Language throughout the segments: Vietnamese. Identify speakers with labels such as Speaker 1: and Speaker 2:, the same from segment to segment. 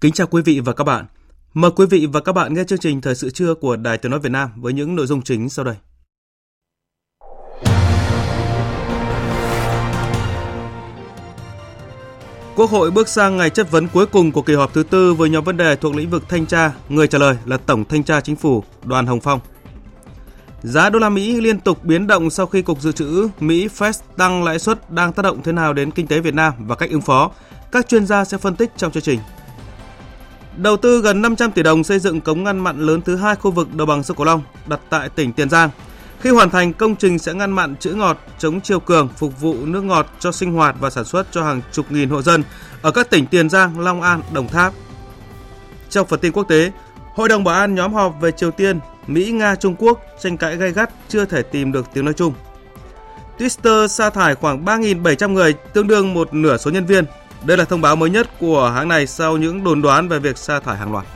Speaker 1: Kính chào quý vị và các bạn. Mời quý vị và các bạn nghe chương trình Thời sự trưa của Đài Tiếng Nói Việt Nam với những nội dung chính sau đây. Quốc hội bước sang ngày chất vấn cuối cùng của kỳ họp thứ tư với nhóm vấn đề thuộc lĩnh vực thanh tra. Người trả lời là Tổng Thanh tra Chính phủ Đoàn Hồng Phong. Giá đô la Mỹ liên tục biến động sau khi Cục Dự trữ Mỹ Fed tăng lãi suất đang tác động thế nào đến kinh tế Việt Nam và cách ứng phó. Các chuyên gia sẽ phân tích trong chương trình. Đầu tư gần 500 tỷ đồng xây dựng cống ngăn mặn lớn thứ hai khu vực đồng bằng sông Cửu Long đặt tại tỉnh Tiền Giang. Khi hoàn thành, công trình sẽ ngăn mặn chữ ngọt, chống chiều cường, phục vụ nước ngọt cho sinh hoạt và sản xuất cho hàng chục nghìn hộ dân ở các tỉnh Tiền Giang, Long An, Đồng Tháp. Trong phần tin quốc tế, Hội đồng Bảo an nhóm họp về Triều Tiên, Mỹ, Nga, Trung Quốc tranh cãi gay gắt chưa thể tìm được tiếng nói chung. Twitter sa thải khoảng 3.700 người, tương đương một nửa số nhân viên đây là thông báo mới nhất của hãng này sau những đồn đoán về việc sa thải hàng loạt.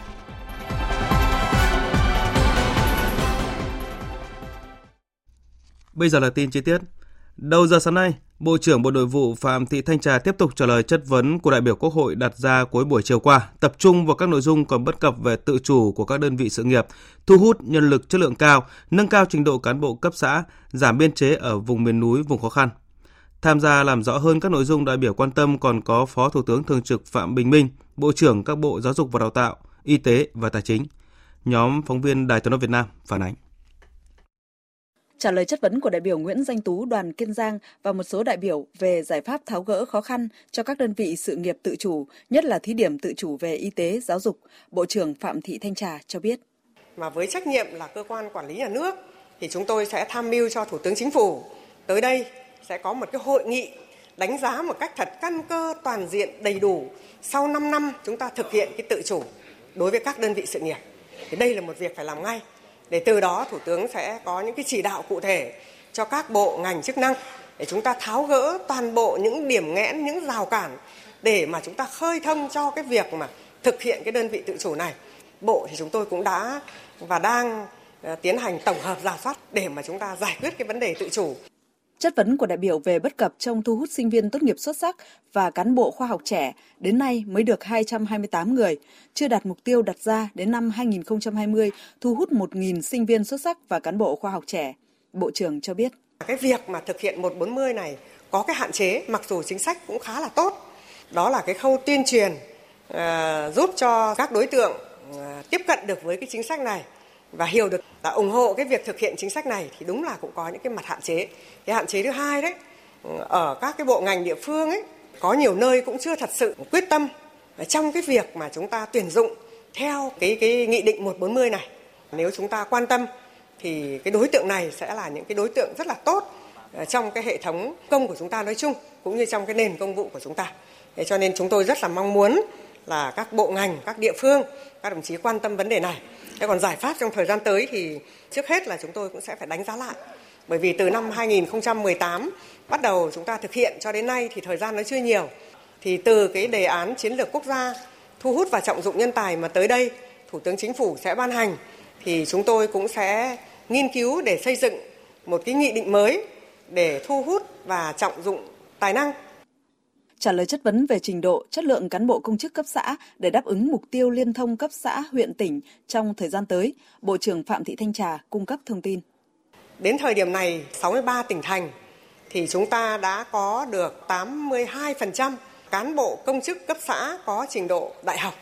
Speaker 1: Bây giờ là tin chi tiết. Đầu giờ sáng nay, Bộ trưởng Bộ Nội vụ Phạm Thị Thanh Trà tiếp tục trả lời chất vấn của đại biểu Quốc hội đặt ra cuối buổi chiều qua, tập trung vào các nội dung còn bất cập về tự chủ của các đơn vị sự nghiệp, thu hút nhân lực chất lượng cao, nâng cao trình độ cán bộ cấp xã, giảm biên chế ở vùng miền núi, vùng khó khăn. Tham gia làm rõ hơn các nội dung đại biểu quan tâm còn có Phó Thủ tướng Thường trực Phạm Bình Minh, Bộ trưởng các Bộ Giáo dục và Đào tạo, Y tế và Tài chính. Nhóm phóng viên Đài tiếng nói Việt Nam phản ánh.
Speaker 2: Trả lời chất vấn của đại biểu Nguyễn Danh Tú đoàn Kiên Giang và một số đại biểu về giải pháp tháo gỡ khó khăn cho các đơn vị sự nghiệp tự chủ, nhất là thí điểm tự chủ về y tế, giáo dục, Bộ trưởng Phạm Thị Thanh Trà cho biết.
Speaker 3: Mà với trách nhiệm là cơ quan quản lý nhà nước thì chúng tôi sẽ tham mưu cho Thủ tướng Chính phủ tới đây sẽ có một cái hội nghị đánh giá một cách thật căn cơ, toàn diện, đầy đủ. Sau 5 năm chúng ta thực hiện cái tự chủ đối với các đơn vị sự nghiệp, thì đây là một việc phải làm ngay. Để từ đó thủ tướng sẽ có những cái chỉ đạo cụ thể cho các bộ ngành chức năng để chúng ta tháo gỡ toàn bộ những điểm nghẽn, những rào cản để mà chúng ta khơi thông cho cái việc mà thực hiện cái đơn vị tự chủ này. Bộ thì chúng tôi cũng đã và đang ờ, tiến hành tổng hợp giả soát để mà chúng ta giải quyết cái vấn đề tự chủ.
Speaker 2: Chất vấn của đại biểu về bất cập trong thu hút sinh viên tốt nghiệp xuất sắc và cán bộ khoa học trẻ đến nay mới được 228 người, chưa đạt mục tiêu đặt ra đến năm 2020 thu hút 1.000 sinh viên xuất sắc và cán bộ khoa học trẻ. Bộ trưởng cho biết.
Speaker 3: Cái việc mà thực hiện 140 này có cái hạn chế mặc dù chính sách cũng khá là tốt. Đó là cái khâu tuyên truyền uh, giúp cho các đối tượng uh, tiếp cận được với cái chính sách này và hiểu được là ủng hộ cái việc thực hiện chính sách này thì đúng là cũng có những cái mặt hạn chế. Cái hạn chế thứ hai đấy, ở các cái bộ ngành địa phương ấy, có nhiều nơi cũng chưa thật sự quyết tâm trong cái việc mà chúng ta tuyển dụng theo cái cái nghị định 140 này. Nếu chúng ta quan tâm thì cái đối tượng này sẽ là những cái đối tượng rất là tốt ờ, trong cái hệ thống công của chúng ta nói chung, cũng như trong cái nền công vụ của chúng ta. Thế cho nên chúng tôi rất là mong muốn là các bộ ngành, các địa phương, các đồng chí quan tâm vấn đề này Thế còn giải pháp trong thời gian tới thì trước hết là chúng tôi cũng sẽ phải đánh giá lại. Bởi vì từ năm 2018 bắt đầu chúng ta thực hiện cho đến nay thì thời gian nó chưa nhiều. Thì từ cái đề án chiến lược quốc gia thu hút và trọng dụng nhân tài mà tới đây Thủ tướng Chính phủ sẽ ban hành thì chúng tôi cũng sẽ nghiên cứu để xây dựng một cái nghị định mới để thu hút và trọng dụng tài năng
Speaker 2: trả lời chất vấn về trình độ, chất lượng cán bộ công chức cấp xã để đáp ứng mục tiêu liên thông cấp xã, huyện, tỉnh trong thời gian tới, Bộ trưởng Phạm Thị Thanh Trà cung cấp thông tin.
Speaker 3: Đến thời điểm này, 63 tỉnh thành thì chúng ta đã có được 82% cán bộ công chức cấp xã có trình độ đại học.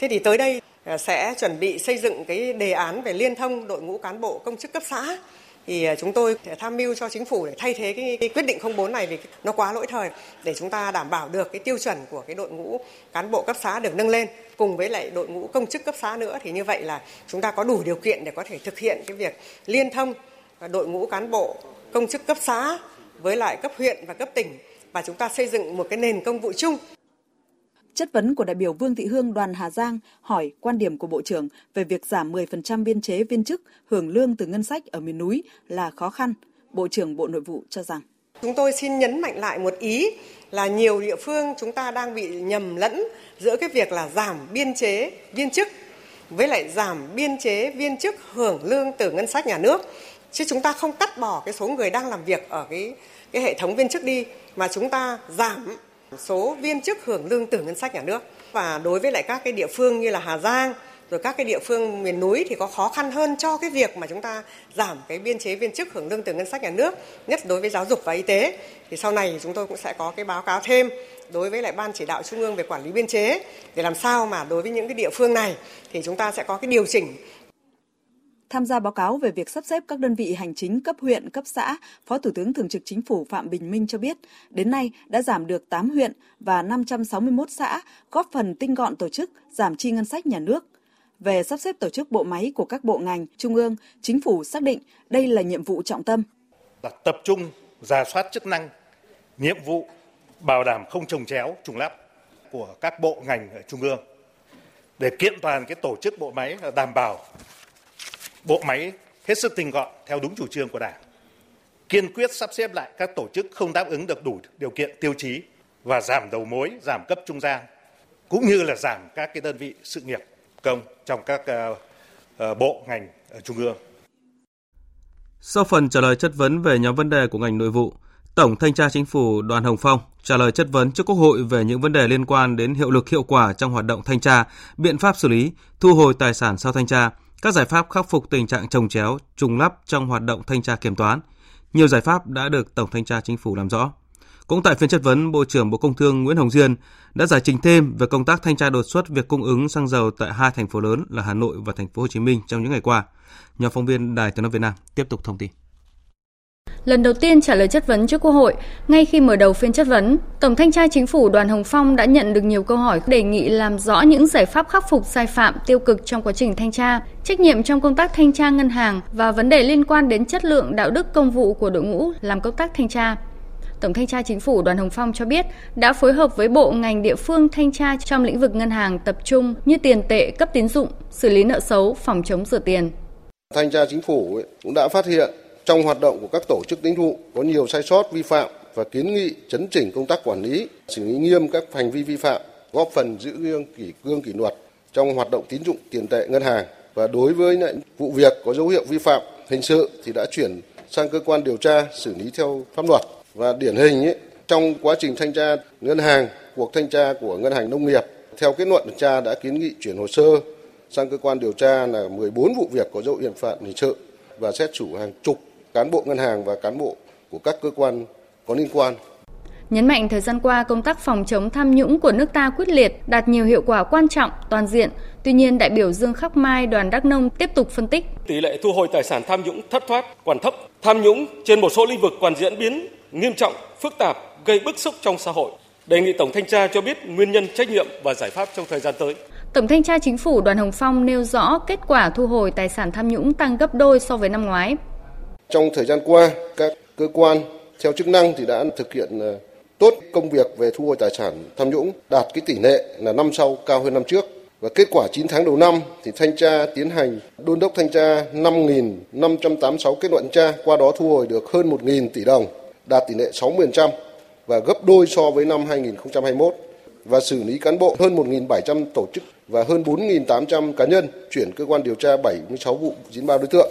Speaker 3: Thế thì tới đây à, sẽ chuẩn bị xây dựng cái đề án về liên thông đội ngũ cán bộ công chức cấp xã thì ờ, chúng tôi sẽ tham mưu cho chính phủ để thay thế cái, cái quyết định 04 này vì nó quá lỗi thời để chúng ta đảm bảo được cái tiêu chuẩn của cái đội ngũ cán bộ cấp xã được nâng lên. Cùng với lại đội ngũ công chức cấp xã nữa thì như vậy là chúng ta có đủ điều kiện để có thể thực hiện cái việc liên thông ờ, đội ngũ cán bộ công chức cấp xã với lại cấp huyện và cấp tỉnh. Và chúng ta xây dựng một cái nền công vụ chung.
Speaker 2: Chất vấn của đại biểu Vương Thị Hương đoàn Hà Giang hỏi quan điểm của Bộ trưởng về việc giảm 10% biên chế viên chức hưởng lương từ ngân sách ở miền núi là khó khăn. Bộ trưởng Bộ Nội vụ cho rằng
Speaker 3: Chúng tôi xin nhấn mạnh lại một ý là nhiều địa phương chúng ta đang bị nhầm lẫn giữa cái việc là giảm biên chế viên chức với lại giảm biên chế viên chức hưởng lương từ ngân sách nhà nước. Chứ chúng ta không cắt bỏ cái số người đang làm việc ở cái cái hệ thống viên chức đi, mà chúng ta giảm số viên chức hưởng lương từ ngân sách nhà nước. Và đối với lại các cái địa phương như là Hà Giang, rồi các cái địa phương miền núi thì có khó khăn hơn cho cái việc mà chúng ta giảm cái biên chế viên chức hưởng lương từ ngân sách nhà nước, nhất đối với giáo dục và y tế. Thì sau này chúng tôi cũng sẽ có cái báo cáo thêm đối với lại ban chỉ đạo trung ương về quản lý biên chế để làm sao mà đối với những cái địa phương này thì chúng ta sẽ có cái điều chỉnh
Speaker 2: Tham gia báo cáo về việc sắp xếp các đơn vị hành chính cấp huyện, cấp xã, Phó Thủ tướng Thường trực Chính phủ Phạm Bình Minh cho biết, đến nay đã giảm được 8 huyện và 561 xã, góp phần tinh gọn tổ chức, giảm chi ngân sách nhà nước. Về sắp xếp tổ chức bộ máy của các bộ ngành, trung ương, chính phủ xác định đây là nhiệm vụ trọng tâm.
Speaker 4: Là tập trung giả soát chức năng, nhiệm vụ bảo đảm không trồng chéo, trùng lắp của các bộ ngành ở trung ương để kiện toàn cái tổ chức bộ máy đảm bảo bộ máy hết sức tinh gọn theo đúng chủ trương của Đảng. Kiên quyết sắp xếp lại các tổ chức không đáp ứng được đủ điều kiện tiêu chí và giảm đầu mối, giảm cấp trung gian cũng như là giảm các cái đơn vị sự nghiệp công trong các ờ, ờ, bộ ngành ở trung ương.
Speaker 1: Sau phần trả lời chất vấn về nhóm vấn đề của ngành nội vụ, Tổng Thanh tra Chính phủ Đoàn Hồng Phong trả lời chất vấn trước Quốc hội về những vấn đề liên quan đến hiệu lực hiệu quả trong hoạt động thanh tra, biện pháp xử lý, thu hồi tài sản sau thanh tra, các giải pháp khắc phục tình trạng trồng chéo, trùng lắp trong hoạt động thanh tra kiểm toán. Nhiều giải pháp đã được Tổng Thanh tra Chính phủ làm rõ. Cũng tại phiên chất vấn, Bộ trưởng Bộ Công Thương Nguyễn Hồng Diên đã giải trình thêm về công tác thanh tra đột xuất việc cung ứng xăng dầu tại hai thành phố lớn là Hà Nội và thành phố Hồ Chí Minh trong những ngày qua. Nhóm phóng viên Đài Tiếng nói Việt Nam tiếp tục thông tin.
Speaker 5: Lần đầu tiên trả lời chất vấn trước Quốc hội, ngay khi mở đầu phiên chất vấn, Tổng thanh tra Chính phủ Đoàn Hồng Phong đã nhận được nhiều câu hỏi đề nghị làm rõ những giải pháp khắc phục sai phạm tiêu cực trong quá trình thanh tra, trách nhiệm trong công tác thanh tra ngân hàng và vấn đề liên quan đến chất lượng đạo đức công vụ của đội ngũ làm công tác thanh tra. Tổng thanh tra Chính phủ Đoàn Hồng Phong cho biết đã phối hợp với bộ ngành địa phương thanh tra trong lĩnh vực ngân hàng tập trung như tiền tệ, cấp tín dụng, xử lý nợ xấu, phòng chống rửa tiền.
Speaker 6: Thanh tra Chính phủ cũng đã phát hiện trong hoạt động của các tổ chức tín dụng có nhiều sai sót vi phạm và kiến nghị chấn chỉnh công tác quản lý, xử lý nghiêm các hành vi vi phạm, góp phần giữ gương kỷ cương kỷ luật trong hoạt động tín dụng tiền tệ ngân hàng. Và đối với những vụ việc có dấu hiệu vi phạm hình sự thì đã chuyển sang cơ quan điều tra xử lý theo pháp luật. Và điển hình ấy, trong quá trình thanh tra ngân hàng cuộc thanh tra của ngân hàng nông nghiệp theo kết luận điều tra đã kiến nghị chuyển hồ sơ sang cơ quan điều tra là 14 vụ việc có dấu hiệu phạm hình sự và xét xử hàng chục cán bộ ngân hàng và cán bộ của các cơ quan có liên quan.
Speaker 5: Nhấn mạnh thời gian qua công tác phòng chống tham nhũng của nước ta quyết liệt, đạt nhiều hiệu quả quan trọng, toàn diện. Tuy nhiên, đại biểu Dương Khắc Mai, đoàn Đắk Nông tiếp tục phân tích.
Speaker 7: Tỷ lệ thu hồi tài sản tham nhũng thất thoát còn thấp. Tham nhũng trên một số lĩnh vực còn diễn biến nghiêm trọng, phức tạp, gây bức xúc trong xã hội. Đề nghị Tổng Thanh tra cho biết nguyên nhân trách nhiệm và giải pháp trong thời gian tới.
Speaker 5: Tổng Thanh tra Chính phủ Đoàn Hồng Phong nêu rõ kết quả thu hồi tài sản tham nhũng tăng gấp đôi so với năm ngoái.
Speaker 6: Trong thời gian qua, các cơ quan theo chức năng thì đã thực hiện ờ, tốt công việc về thu hồi tài sản tham nhũng, đạt cái tỷ lệ là năm sau cao hơn năm trước. Và kết quả 9 tháng đầu năm thì thanh tra tiến hành đôn đốc thanh tra 5.586 kết luận tra, qua đó thu hồi được hơn 1.000 tỷ đồng, đạt tỷ lệ 60% và gấp đôi so với năm 2021 và xử lý cán bộ hơn 1.700 tổ chức và hơn 4.800 cá nhân chuyển cơ quan điều tra 76 vụ 93 đối tượng.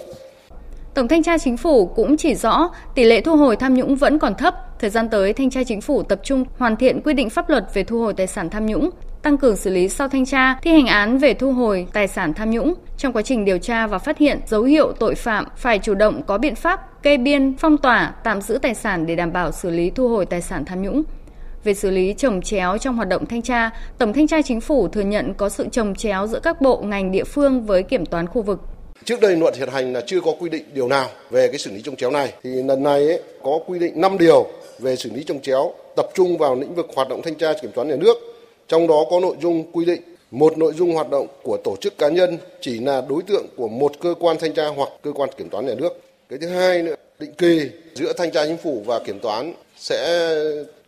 Speaker 5: Tổng thanh tra chính phủ cũng chỉ rõ tỷ lệ thu hồi tham nhũng vẫn còn thấp. Thời gian tới, thanh tra chính phủ tập trung hoàn thiện quy định pháp luật về thu hồi tài sản tham nhũng, tăng cường xử lý sau thanh tra, thi hành án về thu hồi tài sản tham nhũng. Trong quá trình điều tra và phát hiện dấu hiệu tội phạm, phải chủ động có biện pháp kê biên, phong tỏa, tạm giữ tài sản để đảm bảo xử lý thu hồi tài sản tham nhũng. Về xử lý trồng chéo trong hoạt động thanh tra, Tổng thanh tra chính phủ thừa nhận có sự trồng chéo giữa các bộ ngành địa phương với kiểm toán khu vực.
Speaker 6: Trước đây luật hiện hành là chưa có quy định điều nào về cái xử lý trông chéo này thì lần này ấy, có quy định 5 điều về xử lý trông chéo tập trung vào lĩnh vực hoạt động thanh tra kiểm toán nhà nước. Trong đó có nội dung quy định một nội dung hoạt động của tổ chức cá nhân chỉ là đối tượng của một cơ quan thanh tra hoặc cơ quan kiểm toán nhà nước. Cái thứ hai nữa, định kỳ giữa thanh tra chính phủ và kiểm toán sẽ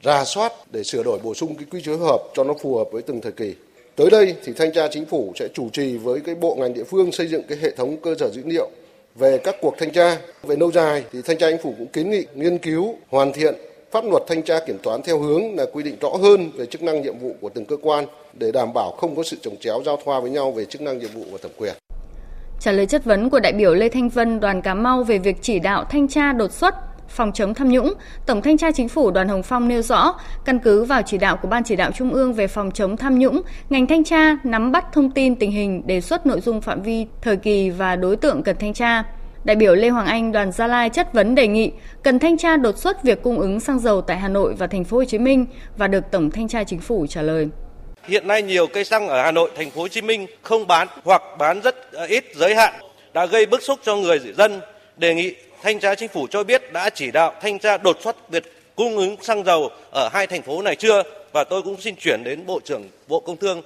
Speaker 6: rà soát để sửa đổi bổ sung cái quy chế hợp cho nó phù hợp với từng thời kỳ. Tới đây thì thanh tra chính phủ sẽ chủ trì với cái bộ ngành địa phương xây dựng cái hệ thống cơ sở dữ liệu về các cuộc thanh tra. Về lâu dài thì thanh tra chính phủ cũng kiến nghị nghiên cứu hoàn thiện pháp luật thanh tra kiểm toán theo hướng là quy định rõ hơn về chức năng nhiệm vụ của từng cơ quan để đảm bảo không có sự trồng chéo giao thoa với nhau về chức năng nhiệm vụ và thẩm quyền.
Speaker 5: Trả lời chất vấn của đại biểu Lê Thanh Vân, đoàn Cà Mau về việc chỉ đạo thanh tra đột xuất phòng chống tham nhũng, Tổng thanh tra Chính phủ Đoàn Hồng Phong nêu rõ, căn cứ vào chỉ đạo của Ban chỉ đạo Trung ương về phòng chống tham nhũng, ngành thanh tra nắm bắt thông tin tình hình, đề xuất nội dung phạm vi, thời kỳ và đối tượng cần thanh tra. Đại biểu Lê Hoàng Anh đoàn Gia Lai chất vấn đề nghị cần thanh tra đột xuất việc cung ứng xăng dầu tại Hà Nội và thành phố Hồ Chí Minh và được Tổng thanh tra Chính phủ trả lời.
Speaker 8: Hiện nay nhiều cây xăng ở Hà Nội, thành phố Hồ Chí Minh không bán hoặc bán rất ờ, ít giới hạn đã gây bức xúc cho người dân. Đề nghị thanh tra chính phủ cho biết đã chỉ đạo thanh tra đột xuất việc cung ứng xăng dầu ở hai thành phố này chưa và tôi cũng xin chuyển đến Bộ trưởng Bộ Công Thương.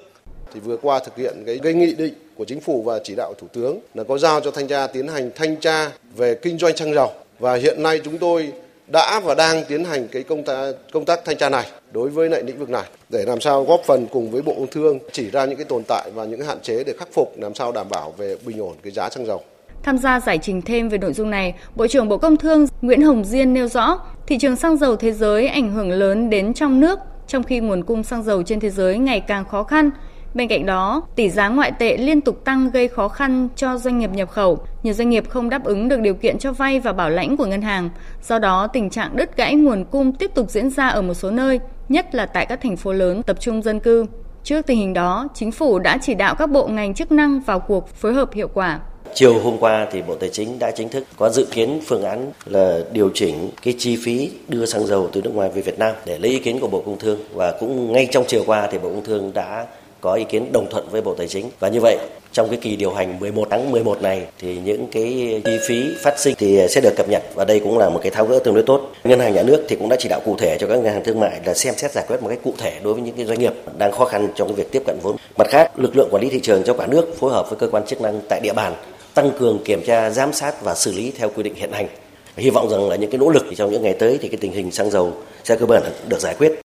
Speaker 6: Thì vừa qua thực hiện cái, cái nghị định của chính phủ và chỉ đạo thủ tướng là có giao cho thanh tra tiến hành thanh tra về kinh doanh xăng dầu và hiện nay chúng tôi đã và đang tiến hành cái công tác công tác thanh tra này đối với lại lĩnh vực này để làm sao góp phần cùng với Bộ Công Thương chỉ ra những cái tồn tại và những hạn chế để khắc phục làm sao đảm bảo về bình ổn cái giá xăng dầu.
Speaker 5: Tham gia giải trình thêm về nội dung này, Bộ trưởng Bộ Công Thương Nguyễn Hồng Diên nêu rõ, thị trường xăng dầu thế giới ảnh hưởng lớn đến trong nước, trong khi nguồn cung xăng dầu trên thế giới ngày càng khó khăn. Bên cạnh đó, tỷ giá ngoại tệ liên tục tăng gây khó khăn cho doanh nghiệp nhập khẩu. Nhiều doanh nghiệp không đáp ứng được điều kiện cho vay và bảo lãnh của ngân hàng. Do đó, tình trạng đứt gãy nguồn cung tiếp tục diễn ra ở một số nơi, nhất là tại các thành phố lớn tập trung dân cư. Trước tình hình đó, chính phủ đã chỉ đạo các bộ ngành chức năng vào cuộc phối hợp hiệu quả.
Speaker 9: Chiều hôm qua thì Bộ Tài chính đã chính thức có dự kiến phương án là điều chỉnh cái chi phí đưa xăng dầu từ nước ngoài về Việt Nam để lấy ý kiến của Bộ Công Thương và cũng ngay trong chiều qua thì Bộ Công Thương đã có ý kiến đồng thuận với Bộ Tài chính và như vậy trong cái kỳ điều hành 11 tháng 11 này thì những cái chi phí phát sinh thì sẽ được cập nhật và đây cũng là một cái tháo gỡ tương đối tốt. Ngân hàng nhà nước thì cũng đã chỉ đạo cụ thể cho các ngân hàng thương mại là xem xét giải quyết một cách cụ thể đối với những cái doanh nghiệp đang khó khăn trong cái việc tiếp cận vốn. Mặt khác, lực lượng quản lý thị trường trong cả nước phối hợp với cơ quan chức năng tại địa bàn tăng cường kiểm tra, giám sát và xử lý theo quy định hiện hành. Hy vọng rằng là những cái nỗ lực trong những ngày tới thì cái tình hình xăng dầu sẽ cơ bản được giải quyết.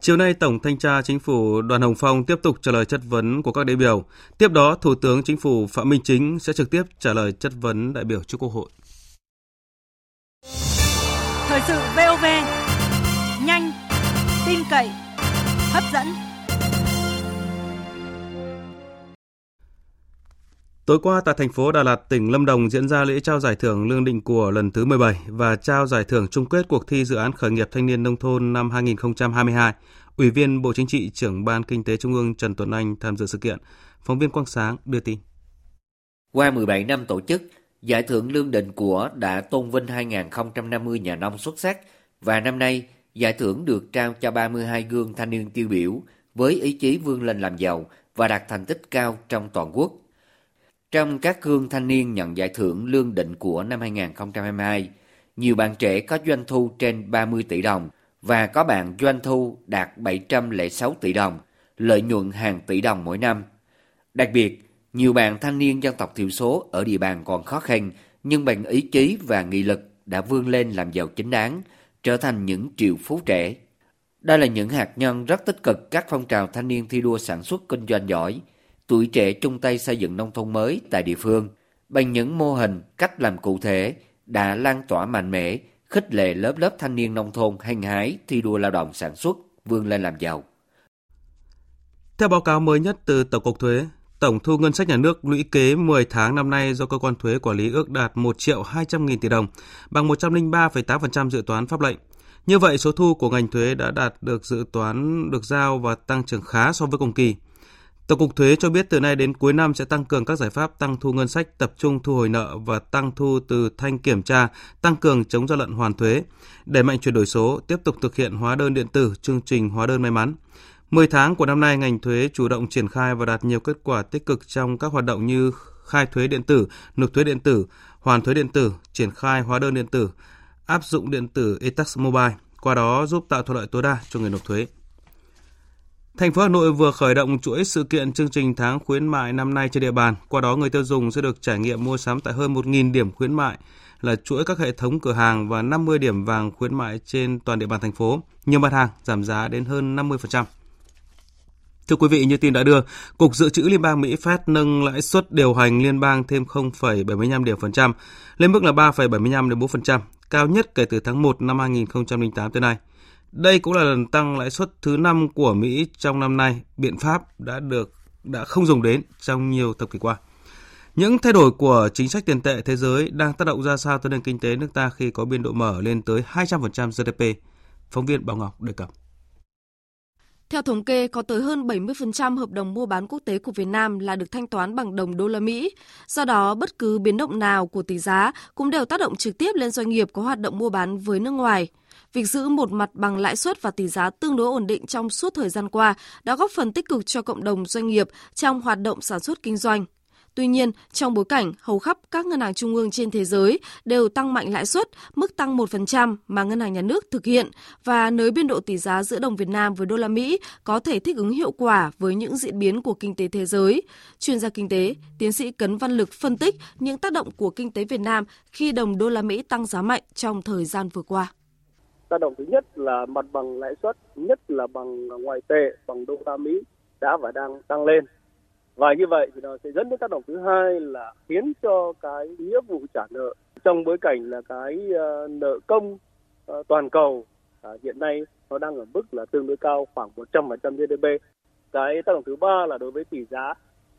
Speaker 1: Chiều nay, Tổng Thanh tra Chính phủ Đoàn Hồng Phong tiếp tục trả lời chất vấn của các đại biểu. Tiếp đó, Thủ tướng Chính phủ Phạm Minh Chính sẽ trực tiếp trả lời chất vấn đại biểu trước Quốc hội.
Speaker 10: Thời sự VOV, nhanh, tin cậy, hấp dẫn.
Speaker 1: Tối qua tại thành phố Đà Lạt, tỉnh Lâm Đồng diễn ra lễ trao giải thưởng Lương Định của lần thứ 17 và trao giải thưởng chung kết cuộc thi dự án khởi nghiệp thanh niên nông thôn năm 2022. Ủy viên Bộ Chính trị, trưởng Ban Kinh tế Trung ương Trần Tuấn Anh tham dự sự kiện. Phóng viên Quang Sáng đưa tin.
Speaker 2: Qua 17 năm tổ chức, Giải thưởng Lương Định của đã tôn vinh 2050 nhà nông xuất sắc và năm nay giải thưởng được trao cho 32 gương thanh niên tiêu biểu với ý chí vươn lên làm giàu và đạt thành tích cao trong toàn quốc. Trong các gương thanh niên nhận giải thưởng lương định của năm 2022, nhiều bạn trẻ có doanh thu trên 30 tỷ đồng và có bạn doanh thu đạt 706 tỷ đồng, lợi nhuận hàng tỷ đồng mỗi năm. Đặc biệt, nhiều bạn thanh niên dân tộc thiểu số ở địa bàn còn khó khăn nhưng bằng ý chí và nghị lực đã vươn lên làm giàu chính đáng, trở thành những triệu phú trẻ. Đây là những hạt nhân rất tích cực các phong trào thanh niên thi đua sản xuất kinh doanh giỏi, tuổi trẻ chung tay xây dựng nông thôn mới tại địa phương bằng những mô hình, cách làm cụ thể đã lan tỏa mạnh mẽ, khích lệ lớp lớp thanh niên nông thôn hăng hái thi đua lao động sản xuất, vươn lên làm giàu.
Speaker 1: Theo báo cáo mới nhất từ Tổng cục Thuế, tổng thu ngân sách nhà nước lũy kế 10 tháng năm nay do cơ quan thuế quản lý ước đạt 1 triệu 200 nghìn tỷ đồng, bằng 103,8% dự toán pháp lệnh. Như vậy, số thu của ngành thuế đã đạt được dự toán được giao và tăng trưởng khá so với cùng kỳ. Tổng cục Thuế cho biết từ nay đến cuối năm sẽ tăng cường các giải pháp tăng thu ngân sách, tập trung thu hồi nợ và tăng thu từ thanh kiểm tra, tăng cường chống gian lận hoàn thuế, đẩy mạnh chuyển đổi số, tiếp tục thực hiện hóa đơn điện tử, chương trình hóa đơn may mắn. 10 tháng của năm nay, ngành thuế chủ động triển khai và đạt nhiều kết quả tích cực trong các hoạt động như khai thuế điện tử, nộp thuế điện tử, hoàn thuế điện tử, triển khai hóa đơn điện tử, áp dụng điện tử E-tax Mobile, qua đó giúp tạo thuận lợi tối đa cho người nộp thuế. Thành phố Hà Nội vừa khởi động chuỗi sự kiện chương trình tháng khuyến mại năm nay trên địa bàn. Qua đó người tiêu dùng sẽ được trải nghiệm mua sắm tại hơn 1.000 điểm khuyến mại là chuỗi các hệ thống cửa hàng và 50 điểm vàng khuyến mại trên toàn địa bàn thành phố. Nhiều mặt hàng giảm giá đến hơn 50%. Thưa quý vị, như tin đã đưa, Cục Dự trữ Liên bang Mỹ Fed nâng lãi suất điều hành liên bang thêm 0,75 điểm phần trăm, lên mức là 3,75 đến 4%, cao nhất kể từ tháng 1 năm 2008 tới nay. Đây cũng là lần tăng lãi suất thứ 5 của Mỹ trong năm nay, biện pháp đã được đã không dùng đến trong nhiều thập kỷ qua. Những thay đổi của chính sách tiền tệ thế giới đang tác động ra sao tới nền kinh tế nước ta khi có biên độ mở lên tới 200% GDP? Phóng viên Bảo Ngọc đề cập.
Speaker 11: Theo thống kê, có tới hơn 70% hợp đồng mua bán quốc tế của Việt Nam là được thanh toán bằng đồng đô la Mỹ. Do đó, bất cứ biến động nào của tỷ giá cũng đều tác động trực tiếp lên doanh nghiệp có hoạt động mua bán với nước ngoài. Việc giữ một mặt bằng lãi suất và tỷ giá tương đối ổn định trong suốt thời gian qua đã góp phần tích cực cho cộng đồng doanh nghiệp trong hoạt động sản xuất kinh doanh. Tuy nhiên, trong bối cảnh hầu khắp các ngân hàng trung ương trên thế giới đều tăng mạnh lãi suất, mức tăng 1% mà ngân hàng nhà nước thực hiện và nới biên độ tỷ giá giữa đồng Việt Nam với đô la Mỹ có thể thích ứng hiệu quả với những diễn biến của kinh tế thế giới. Chuyên gia kinh tế, tiến sĩ Cấn Văn Lực phân tích những tác động của kinh tế Việt Nam khi đồng đô la Mỹ tăng giá mạnh trong thời gian vừa qua
Speaker 12: tác động thứ nhất là mặt bằng lãi suất nhất là bằng ngoại tệ bằng đô la mỹ đã và đang tăng lên và như vậy thì nó sẽ dẫn đến tác động thứ hai là khiến cho cái nghĩa vụ trả nợ trong bối cảnh là cái ờ, nợ công ờ, toàn cầu à, hiện nay nó đang ở mức là tương đối cao khoảng 100% GDP. Cái tác động thứ ba là đối với tỷ giá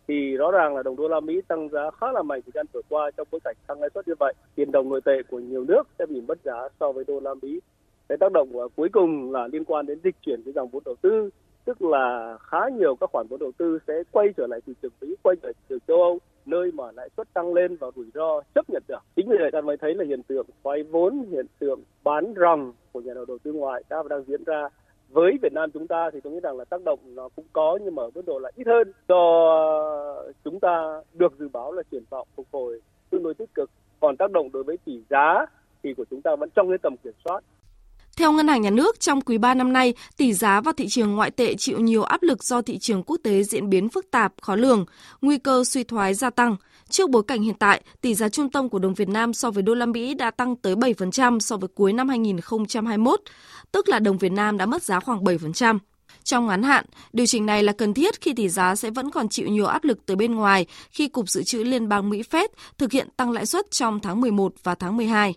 Speaker 12: thì rõ ràng là đồng đô la Mỹ tăng giá khá là mạnh thời gian vừa qua trong bối cảnh tăng lãi suất như vậy, tiền đồng nội tệ của nhiều nước sẽ bị mất giá so với đô la Mỹ. Cái tác động cuối cùng là liên quan đến dịch chuyển cái dòng vốn đầu tư tức là khá nhiều các khoản vốn đầu tư sẽ quay trở lại thị trường Mỹ, quay trở lại thị trường châu Âu nơi mà lãi suất tăng lên và rủi ro chấp nhận được. Chính vì vậy ta mới thấy là hiện tượng thoái vốn, hiện tượng bán ròng của nhà đầu tư ngoại đã và đang diễn ra. Với Việt Nam chúng ta thì tôi nghĩ rằng là tác động nó cũng có nhưng mà ở mức độ là ít hơn do chúng ta được dự báo là triển vọng phục hồi tương đối tích cực. Còn tác động đối với tỷ giá thì của chúng ta vẫn trong cái tầm kiểm soát
Speaker 11: theo Ngân hàng Nhà nước, trong quý 3 năm nay, tỷ giá và thị trường ngoại tệ chịu nhiều áp lực do thị trường quốc tế diễn biến phức tạp, khó lường, nguy cơ suy thoái gia tăng. Trước bối cảnh hiện tại, tỷ giá trung tâm của đồng Việt Nam so với đô la Mỹ đã tăng tới 7% so với cuối năm 2021, tức là đồng Việt Nam đã mất giá khoảng 7%. Trong ngắn hạn, điều chỉnh này là cần thiết khi tỷ giá sẽ vẫn còn chịu nhiều áp lực từ bên ngoài khi Cục Dự trữ Liên bang Mỹ Fed thực hiện tăng lãi suất trong tháng 11 và tháng 12.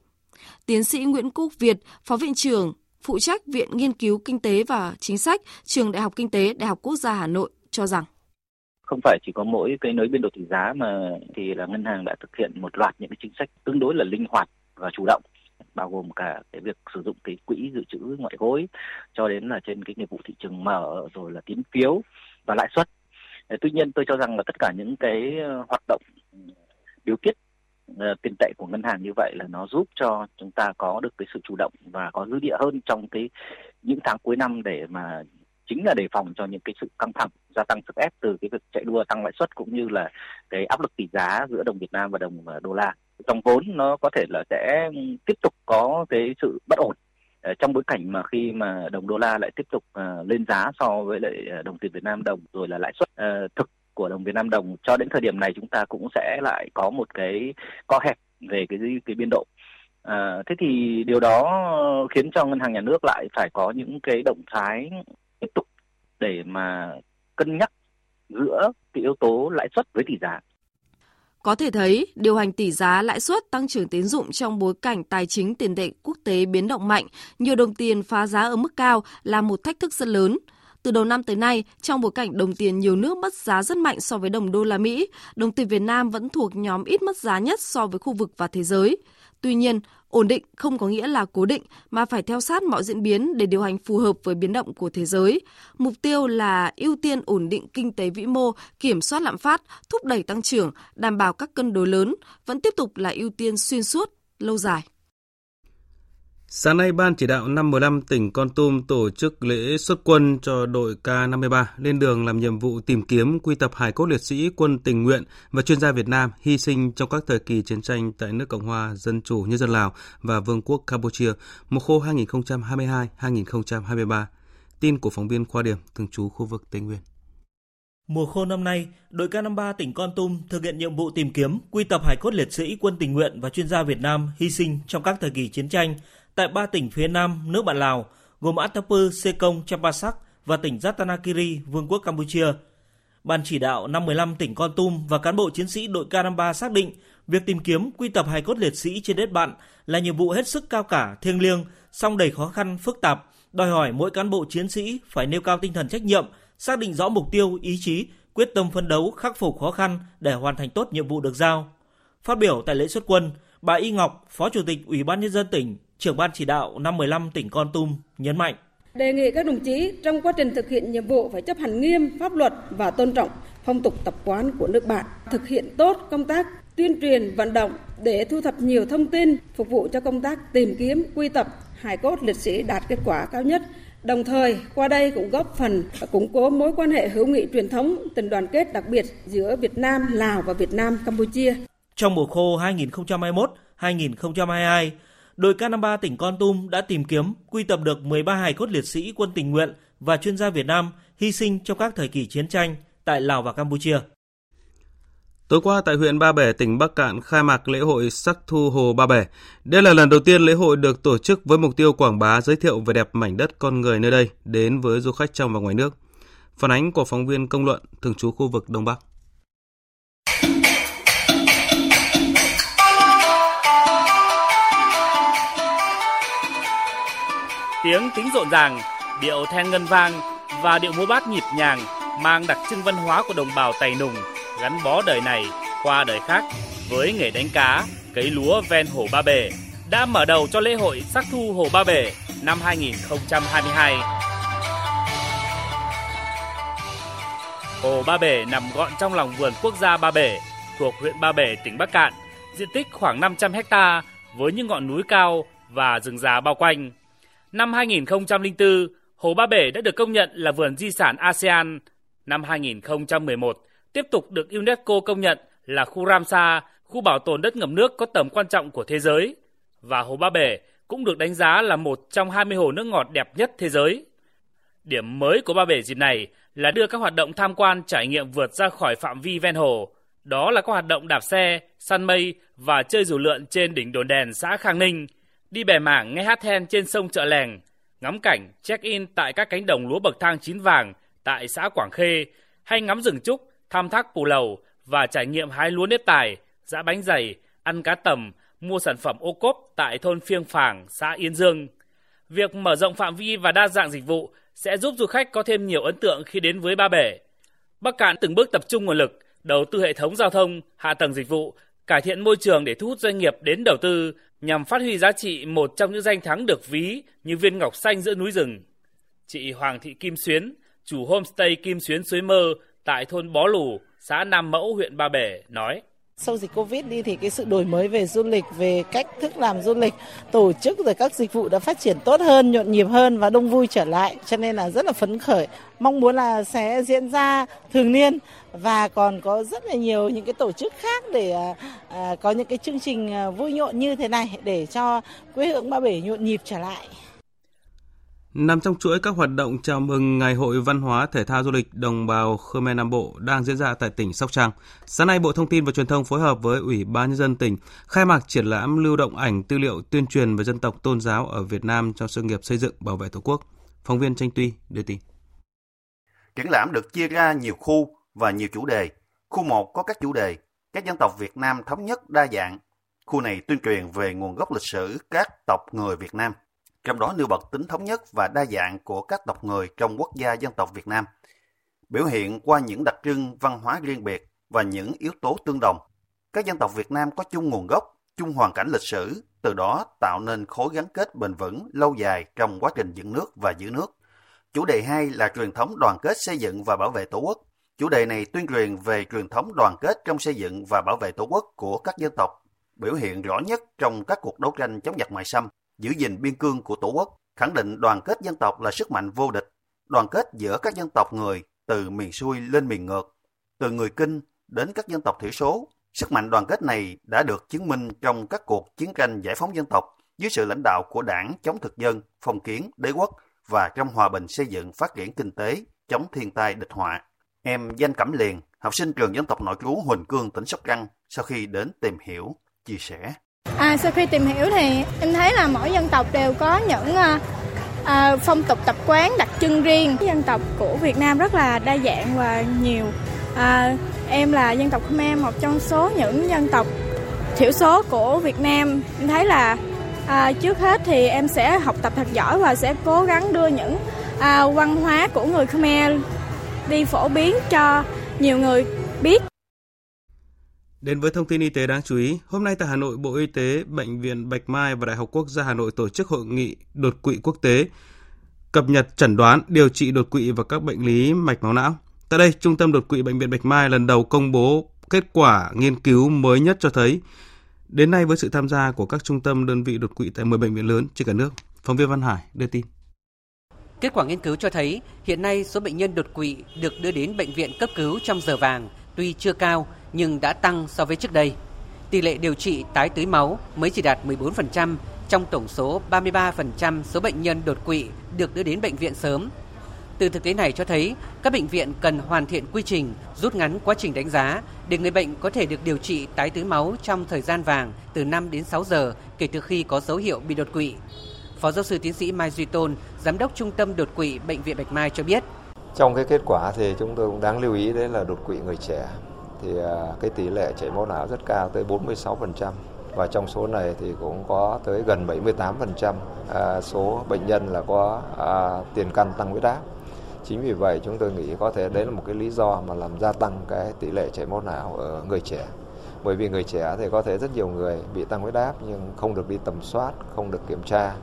Speaker 11: Tiến sĩ Nguyễn Quốc Việt, Phó Viện trưởng, phụ trách Viện Nghiên cứu Kinh tế và Chính sách, Trường Đại học Kinh tế, Đại học Quốc gia Hà Nội cho rằng
Speaker 13: không phải chỉ có mỗi cái nới biên độ tỷ giá mà thì là ngân hàng đã thực hiện một loạt những cái chính sách tương đối là linh hoạt và chủ động bao gồm cả cái việc sử dụng cái quỹ dự trữ ngoại hối cho đến là trên cái nghiệp vụ thị trường mở rồi là tín phiếu và lãi suất. Tuy nhiên tôi cho rằng là tất cả những cái hoạt động điều tiết Ờ, tiền tệ của ngân hàng như vậy là nó giúp cho chúng ta có được cái sự chủ động và có dư địa hơn trong cái những tháng cuối năm để mà chính là đề phòng cho những cái sự căng thẳng, gia tăng sức ép từ cái việc chạy đua tăng lãi suất cũng như là cái áp lực tỷ giá giữa đồng Việt Nam và đồng ờ, đô la. Dòng vốn nó có thể là sẽ tiếp tục có cái sự bất ổn ờ, trong bối cảnh mà khi mà đồng đô la lại tiếp tục lên giá so với lại đồng tiền Việt Nam đồng rồi là lãi suất thực của đồng Việt Nam đồng cho đến thời điểm này chúng ta cũng sẽ lại có một cái co hẹp về cái cái biên độ. À, thế thì điều đó khiến cho ngân hàng nhà nước lại phải có những cái động thái tiếp tục để mà cân nhắc giữa cái yếu tố lãi suất với tỷ giá.
Speaker 11: Có thể thấy, điều hành tỷ giá lãi suất tăng trưởng tín dụng trong bối cảnh tài chính tiền tệ quốc tế biến động mạnh, nhiều đồng tiền phá giá ở mức cao là một thách thức rất lớn – từ đầu năm tới nay, trong bối cảnh đồng tiền nhiều nước mất giá rất mạnh so với đồng đô la Mỹ, đồng tiền Việt Nam vẫn thuộc nhóm ít mất giá nhất so với khu vực và thế giới. Tuy nhiên, ổn định không có nghĩa là cố định mà phải theo sát mọi diễn biến để điều hành phù hợp với biến động của thế giới. Mục tiêu là ưu tiên ổn định kinh tế vĩ mô, kiểm soát lạm phát, thúc đẩy tăng trưởng, đảm bảo các cân đối lớn vẫn tiếp tục là ưu tiên xuyên suốt, lâu dài.
Speaker 1: Sáng nay, Ban chỉ đạo 515 tỉnh Con Tum tổ chức lễ xuất quân cho đội K53 lên đường làm nhiệm vụ tìm kiếm quy tập hải cốt liệt sĩ quân tình nguyện và chuyên gia Việt Nam hy sinh trong các thời kỳ chiến tranh tại nước Cộng hòa Dân chủ Nhân dân Lào và Vương quốc Campuchia mùa khô 2022-2023. Tin của phóng viên Khoa Điểm, thường trú khu vực Tây Nguyên.
Speaker 14: Mùa khô năm nay, đội K53 tỉnh Con Tum thực hiện nhiệm vụ tìm kiếm, quy tập hải cốt liệt sĩ quân tình nguyện và chuyên gia Việt Nam hy sinh trong các thời kỳ chiến tranh tại ba tỉnh phía Nam nước bạn Lào, gồm Atapu, Sekong, Champasak và tỉnh Ratanakiri, Vương quốc Campuchia. Ban chỉ đạo 515 tỉnh Con Tum và cán bộ chiến sĩ đội K53 xác định việc tìm kiếm quy tập hài cốt liệt sĩ trên đất bạn là nhiệm vụ hết sức cao cả, thiêng liêng, song đầy khó khăn, phức tạp, đòi hỏi mỗi cán bộ chiến sĩ phải nêu cao tinh thần trách nhiệm, xác định rõ mục tiêu, ý chí, quyết tâm phấn đấu khắc phục khó khăn để hoàn thành tốt nhiệm vụ được giao. Phát biểu tại lễ xuất quân, bà Y Ngọc, Phó Chủ tịch Ủy ban nhân dân tỉnh, trưởng ban chỉ đạo năm 15 tỉnh Con Tum nhấn mạnh
Speaker 15: đề nghị các đồng chí trong quá trình thực hiện nhiệm vụ phải chấp hành nghiêm pháp luật và tôn trọng phong tục tập quán của nước bạn, thực hiện tốt công tác tuyên truyền vận động để thu thập nhiều thông tin phục vụ cho công tác tìm kiếm quy tập hài cốt liệt sĩ đạt kết quả cao nhất Đồng thời, qua đây cũng góp phần củng cố mối quan hệ hữu nghị truyền thống, tình đoàn kết đặc biệt giữa Việt Nam, Lào và Việt Nam, Campuchia.
Speaker 14: Trong mùa khô 2021-2022, đội K53 tỉnh Con Tum đã tìm kiếm, quy tập được 13 hài cốt liệt sĩ quân tình nguyện và chuyên gia Việt Nam hy sinh trong các thời kỳ chiến tranh tại Lào và Campuchia.
Speaker 1: Tối qua tại huyện Ba Bể, tỉnh Bắc Cạn khai mạc lễ hội sắc thu Hồ Ba Bể. Đây là lần đầu tiên lễ hội được tổ chức với mục tiêu quảng bá giới thiệu về đẹp mảnh đất con người nơi đây đến với du khách trong và ngoài nước. Phản ánh của phóng viên công luận thường trú khu vực Đông Bắc.
Speaker 16: Tiếng tính rộn ràng, điệu then ngân vang và điệu múa bát nhịp nhàng mang đặc trưng văn hóa của đồng bào Tày Nùng gắn bó đời này qua đời khác với nghề đánh cá, cấy lúa ven hồ Ba Bể đã mở đầu cho lễ hội sắc thu hồ Ba Bể năm 2022. Hồ Ba Bể nằm gọn trong lòng vườn quốc gia Ba Bể thuộc huyện Ba Bể, tỉnh Bắc Cạn, diện tích khoảng 500 hecta với những ngọn núi cao và rừng già bao quanh. Năm 2004, Hồ Ba Bể đã được công nhận là vườn di sản ASEAN. Năm 2011, tiếp tục được UNESCO công nhận là khu Ramsar, khu bảo tồn đất ngầm nước có tầm quan trọng của thế giới. Và Hồ Ba Bể cũng được đánh giá là một trong 20 hồ nước ngọt đẹp nhất thế giới. Điểm mới của Ba Bể dịp này là đưa các hoạt động tham quan trải nghiệm vượt ra khỏi phạm vi ven hồ. Đó là các hoạt động đạp xe, săn mây và chơi dù lượn trên đỉnh đồn đèn xã Khang Ninh, đi bè mảng nghe hát then trên sông Chợ Lèng, ngắm cảnh check-in tại các cánh đồng lúa bậc thang chín vàng tại xã Quảng Khê hay ngắm rừng trúc thăm thác Pù Lầu và trải nghiệm hái lúa nếp tài, giã bánh dày, ăn cá tầm, mua sản phẩm ô cốp tại thôn Phiêng Phàng, xã Yên Dương. Việc mở rộng phạm vi và đa dạng dịch vụ sẽ giúp du khách có thêm nhiều ấn tượng khi đến với Ba Bể. Bắc Cạn từng bước tập trung nguồn lực, đầu tư hệ thống giao thông, hạ tầng dịch vụ, cải thiện môi trường để thu hút doanh nghiệp đến đầu tư nhằm phát huy giá trị một trong những danh thắng được ví như viên ngọc xanh giữa núi rừng. Chị Hoàng Thị Kim Xuyến, chủ homestay Kim Xuyến Suối Mơ tại thôn Bó Lù, xã Nam Mẫu, huyện Ba Bể nói.
Speaker 17: Sau dịch Covid đi thì cái sự đổi mới về du lịch, về cách thức làm du lịch, tổ chức rồi các dịch vụ đã phát triển tốt hơn, nhộn nhịp hơn và đông vui trở lại. Cho nên là rất là phấn khởi. Mong muốn là sẽ diễn ra thường niên và còn có rất là nhiều những cái tổ chức khác để à, à có những cái chương trình à, vui nhộn như thế này để cho quê hương Ba Bể nhộn nhịp trở lại.
Speaker 1: Nằm trong chuỗi các hoạt động chào mừng Ngày hội Văn hóa Thể thao Du lịch Đồng bào Khmer Nam Bộ đang diễn ra tại tỉnh Sóc Trăng, sáng nay Bộ Thông tin và Truyền thông phối hợp với Ủy ban Nhân dân tỉnh khai mạc triển lãm lưu động ảnh tư liệu tuyên truyền về dân tộc tôn giáo ở Việt Nam trong sự nghiệp xây dựng bảo vệ Tổ quốc. Phóng viên Tranh Tuy đưa tin.
Speaker 18: Triển lãm được chia ra nhiều khu và nhiều chủ đề. Khu 1 có các chủ đề các dân tộc Việt Nam thống nhất đa dạng. Khu này tuyên truyền về nguồn gốc lịch sử các tộc người Việt Nam – trong đó nêu bật tính thống nhất và đa dạng của các tộc người trong quốc gia dân tộc Việt Nam, biểu hiện qua những đặc trưng văn hóa riêng biệt và những yếu tố tương đồng. Các dân tộc Việt Nam có chung nguồn gốc, chung hoàn cảnh lịch sử, từ đó tạo nên khối gắn kết bền vững lâu dài trong quá trình dựng nước và giữ nước. Chủ đề 2 là truyền thống đoàn kết xây dựng và bảo vệ Tổ quốc. Chủ đề này tuyên truyền về truyền thống đoàn kết trong xây dựng và bảo vệ Tổ quốc của các dân tộc, biểu hiện rõ nhất trong các cuộc đấu tranh chống giặc ngoại xâm giữ gìn biên cương của Tổ quốc, khẳng định đoàn kết dân tộc là sức mạnh vô địch, đoàn kết giữa các dân tộc người từ miền xuôi lên miền ngược, từ người Kinh đến các dân tộc thiểu số. Sức mạnh đoàn kết này đã được chứng minh trong các cuộc chiến tranh giải phóng dân tộc dưới sự lãnh đạo của đảng chống thực dân, phong kiến, đế quốc và trong hòa bình xây dựng phát triển kinh tế, chống thiên tai địch họa. Em Danh Cẩm Liền, học sinh trường dân tộc nội trú Huỳnh Cương, tỉnh Sóc Trăng, sau khi đến tìm hiểu, chia sẻ.
Speaker 19: À, sau khi tìm hiểu thì em thấy là mỗi dân tộc đều có những uh, phong tục tập quán đặc trưng riêng. Dân tộc của Việt Nam rất là đa dạng và nhiều. Uh, em là dân tộc Khmer, một trong số những dân tộc thiểu số của Việt Nam. Em thấy là à, trước hết thì em sẽ học tập thật giỏi và sẽ cố gắng đưa những à, văn hóa của người Khmer đi phổ biến cho nhiều người biết.
Speaker 1: Đến với thông tin y tế đáng chú ý, hôm nay tại Hà Nội, Bộ Y tế, Bệnh viện Bạch Mai và Đại học Quốc gia Hà Nội tổ chức hội nghị đột quỵ quốc tế, cập nhật chẩn đoán, điều trị đột quỵ và các bệnh lý mạch máu não. Tại đây, Trung tâm đột quỵ Bệnh viện Bạch Mai lần đầu công bố kết quả nghiên cứu mới nhất cho thấy Đến nay với sự tham gia của các trung tâm đơn vị đột quỵ tại 10 bệnh viện lớn trên cả nước, phóng viên Văn Hải đưa tin.
Speaker 20: Kết quả nghiên cứu cho thấy hiện nay số bệnh nhân đột quỵ được đưa đến bệnh viện cấp cứu trong giờ vàng tuy chưa cao nhưng đã tăng so với trước đây. Tỷ lệ điều trị tái tưới máu mới chỉ đạt 14% trong tổng số 33% số bệnh nhân đột quỵ được đưa đến bệnh viện sớm từ thực tế này cho thấy các bệnh viện cần hoàn thiện quy trình, rút ngắn quá trình đánh giá để người bệnh có thể được điều trị tái tưới máu trong thời gian vàng từ 5 đến 6 giờ kể từ khi có dấu hiệu bị đột quỵ. Phó giáo sư tiến sĩ Mai Duy Tôn, giám đốc trung tâm đột quỵ bệnh viện Bạch Mai cho biết.
Speaker 21: Trong cái kết quả thì chúng tôi cũng đáng lưu ý đấy là đột quỵ người trẻ thì à, cái tỷ lệ chảy máu não rất cao tới 46% và trong số này thì cũng có tới gần 78% à, số bệnh nhân là có à, tiền căn tăng huyết áp Chính vì vậy chúng tôi nghĩ có thể đấy là một cái lý do mà làm gia tăng cái tỷ lệ chảy máu não ở người trẻ. Bởi vì người trẻ thì có thể rất nhiều người bị tăng huyết áp nhưng không được đi tầm soát, không được kiểm tra.